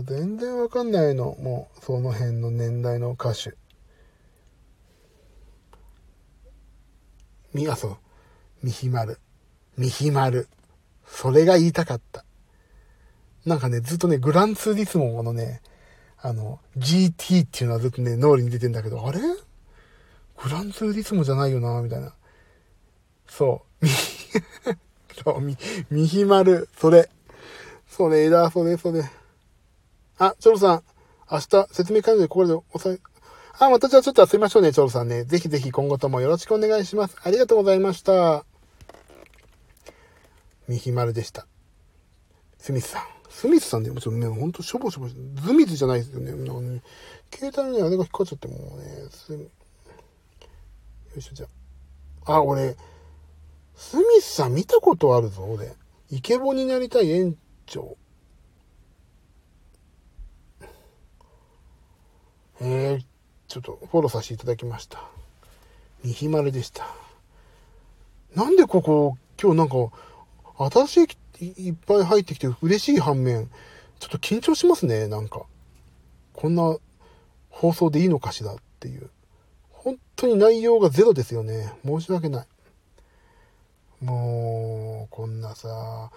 全然わかんないの。もう、その辺の年代の歌手。み、あ、そう。みひまる。みひまる。それが言いたかった。なんかね、ずっとね、グランツーリスモのね、あの、GT っていうのはずっとね、脳裏に出てんだけど、あれ？グランツーリスモじゃないよな、みたいな。そう。み、そう、み、みひまる。それ。それだ、それ、それ。あ、チョロさん。明日、説明会でここで押さえ、あ、またじゃあちょっと遊びましょうね、チョロさんね。ぜひぜひ今後ともよろしくお願いします。ありがとうございました。みひまるでした。スミスさん。スミスさんでもちょっとね、ほんとしょぼしょぼし、ズミズじゃないですよね。ね携帯のね、あれが引っかかっちゃってもうね、すよいしょ、じゃあ。あ、俺、スミスさん見たことあるぞ、俺。イケボになりたい園長。えー、ちょっとフォローさせていただきました。みひまるでした。なんでここ、今日なんか、新しいいっぱい入ってきて嬉しい反面、ちょっと緊張しますね、なんか。こんな放送でいいのかしらっていう。本当に内容がゼロですよね。申し訳ない。もう、こんなさ、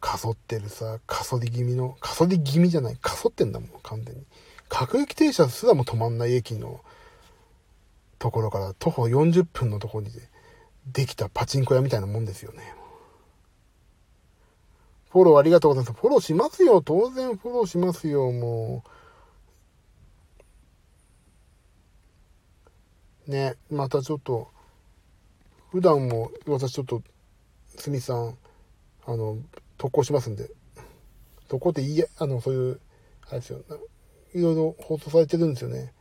かそってるさ、かそり気味の、かそり気味じゃない、かそってんだもん、完全に。各駅停車すらも止まんない駅のところから徒歩40分のところにできたパチンコ屋みたいなもんですよね。フォローありがとうございます。フォローしますよ。当然フォローしますよ、もう。ね、またちょっと、普段も私ちょっと、すみさん、あの、投稿しますんで。投稿っていいや、あの、そういう、あれですよ。いろいろ放送されてるんですよね。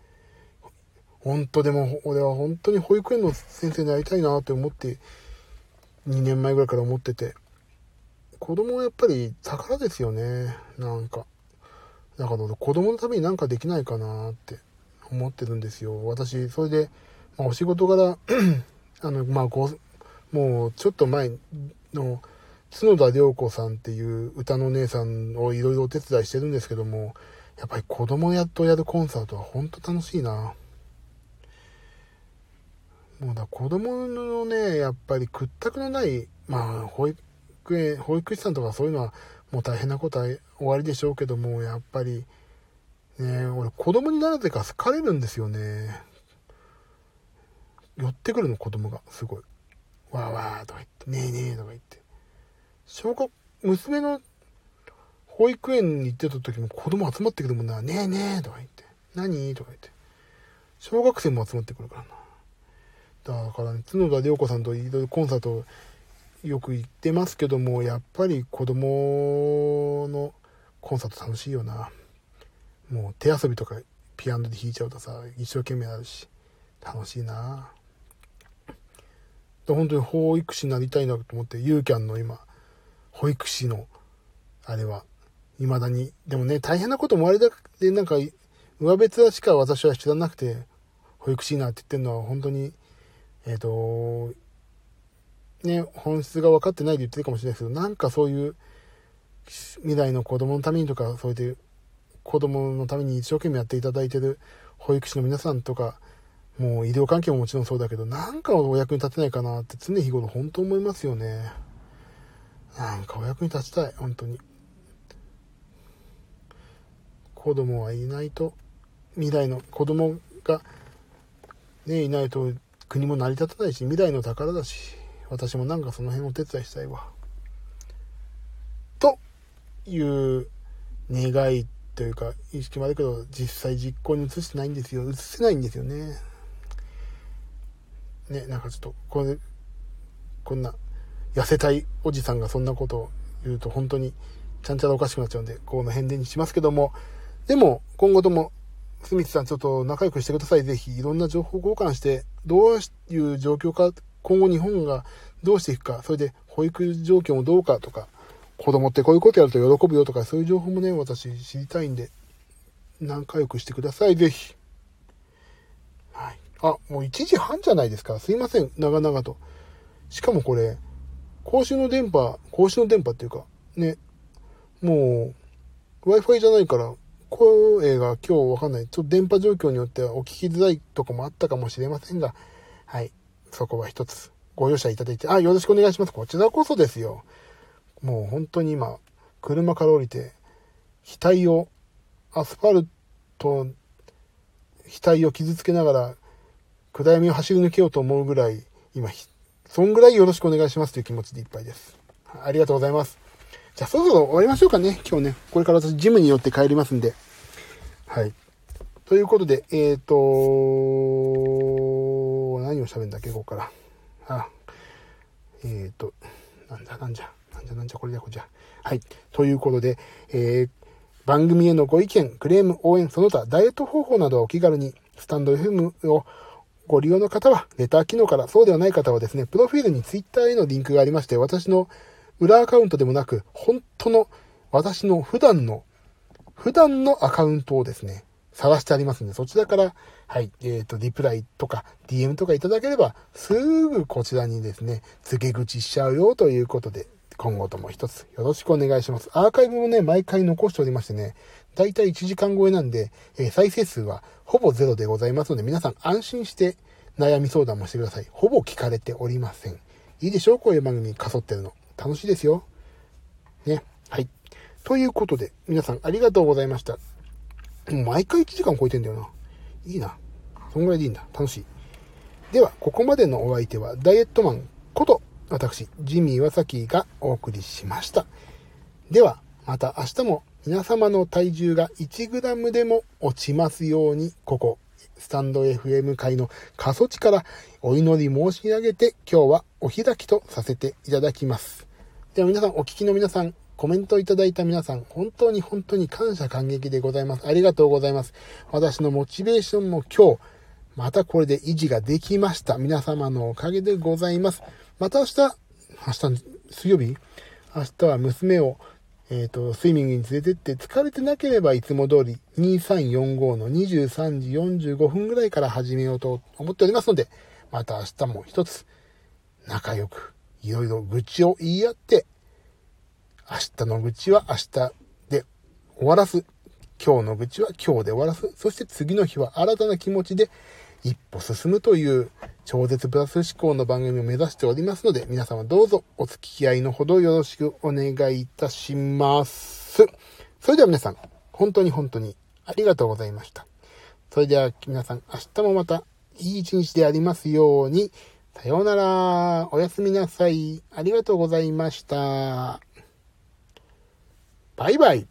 本当でも、俺は本当に保育園の先生になりたいなって思って、2年前ぐらいから思ってて。子供はやっぱり宝ですよね。なんか。だから子供のためになんかできないかなって思ってるんですよ。私、それで、まあ、お仕事柄あの、まあ、ご、もうちょっと前の、角田涼子さんっていう歌の姉さんをいろいろお手伝いしてるんですけども、やっぱり子供やっとやるコンサートは本当楽しいな。もうだ、子供のね、やっぱり屈託のない、まあ、保育園、保育士さんとかそういうのはもう大変なことは終わりでしょうけども、やっぱり、ね、俺子供になるてか好かれるんですよね。寄ってくるの子供が、すごい。わーわーとか言って、ねえねえとか言って。小学、娘の保育園に行ってた時も子供集まってくるもんな、ねえねえとか言って、何？とか言って。小学生も集まってくるからな。だからね、角田涼子さんといろいろコンサートよく行ってますけども、やっぱり子供のコンサート楽しいよな。もう手遊びとかピアノで弾いちゃうとさ、一生懸命なるし、楽しいな。本当に保育士になりたいなと思って、ユーキャンの今、保育士の、あれは、未だに。でもね、大変なこともあれだで、なんか、上別はしか私は知らなくて、保育士になって言ってるのは本当に、えっ、ー、と、ね、本質が分かってないで言ってるかもしれないですけど、なんかそういう、未来の子供のためにとか、そういう子供のために一生懸命やっていただいてる保育士の皆さんとか、もう医療関係ももちろんそうだけど、なんかお役に立てないかなって常日頃本当思いますよね。なんかお役に立ちたい、本当に。子供はいないと、未来の子供が、ね、いないと国も成り立たないし、未来の宝だし、私もなんかその辺お手伝いしたいわ。という願いというか、意識もあるけど、実際実行に移してないんですよ。移せないんですよね。ね、なんかちょっと、これ、こんな、痩せたいおじさんがそんなことを言うと本当にちゃんちゃらおかしくなっちゃうんで、この辺でにしますけども、でも、今後とも、スミスさんちょっと仲良くしてください。ぜひ、いろんな情報交換して、どういう状況か、今後日本がどうしていくか、それで保育状況もどうかとか、子供ってこういうことやると喜ぶよとか、そういう情報もね、私知りたいんで、仲良くしてください。ぜひ。あ、もう1時半じゃないですか。すいません。長々と。しかもこれ、公衆の電波、公衆の電波っていうか、ね、もう、Wi-Fi じゃないから、声が今日わかんない。ちょっと電波状況によってはお聞きづらいとこもあったかもしれませんが、はい。そこは一つご容赦いただいて、あ、よろしくお願いします。こちらこそですよ。もう本当に今、車から降りて、額を、アスファルト、額を傷つけながら、暗闇を走り抜けようと思うぐらい、今、そんぐらいよろしくお願いしますという気持ちでいっぱいです。ありがとうございます。じゃあそろそろ終わりましょうかね。今日ね。これから私ジムに寄って帰りますんで。はい。ということで、えっ、ー、と何を喋るんだっけ、ここから。あ、えっ、ー、と、なんだ、なんじゃ、なんじゃ、なんじゃ、これだ、これじゃ。はい。ということで、えー、番組へのご意見、クレーム、応援、その他、ダイエット方法などはお気軽に、スタンド FM をご利用の方は、レター機能から、そうではない方はですね、プロフィールに Twitter へのリンクがありまして、私の裏アカウントでもなく、本当の、私の普段の、普段のアカウントをですね、探してありますんで、そちらから、はい、えっ、ー、と、リプライとか、DM とかいただければ、すぐこちらにですね、付け口しちゃうよということで、今後とも一つよろしくお願いします。アーカイブもね、毎回残しておりましてね、だいたい1時間超えなんで、えー、再生数はほぼゼロでございますので、皆さん安心して悩み相談もしてください。ほぼ聞かれておりません。いいでしょう？こういう番組にかそってるの。楽しいですよ。ね。はい。ということで、皆さんありがとうございました。もう毎回1時間超えてんだよな。いいな。そんぐらいでいいんだ。楽しい。では、ここまでのお相手は、ダイエットマンこと私、ジミー・ワサキがお送りしました。では、また明日も皆様の体重が 1g でも落ちますように、ここ、スタンド FM 界の過疎地からお祈り申し上げて、今日はお開きとさせていただきます。では皆さん、お聞きの皆さん、コメントいただいた皆さん、本当に本当に感謝感激でございます。ありがとうございます。私のモチベーションも今日、またこれで維持ができました。皆様のおかげでございます。また明日、明日、水曜日？明日は娘を、えっ、ー、と、スイミングに連れてって疲れてなければいつも通り2345の23時45分ぐらいから始めようと思っておりますので、また明日も一つ仲良くいろいろ愚痴を言い合って、明日の愚痴は明日で終わらす。今日の愚痴は今日で終わらす。そして次の日は新たな気持ちで一歩進むという超絶プラス思考の番組を目指しておりますので、皆様どうぞお付き合いのほどよろしくお願いいたします。それでは皆さん、本当に本当にありがとうございました。それでは皆さん、明日もまたいい一日でありますように、さようなら。おやすみなさい。ありがとうございました。バイバイ。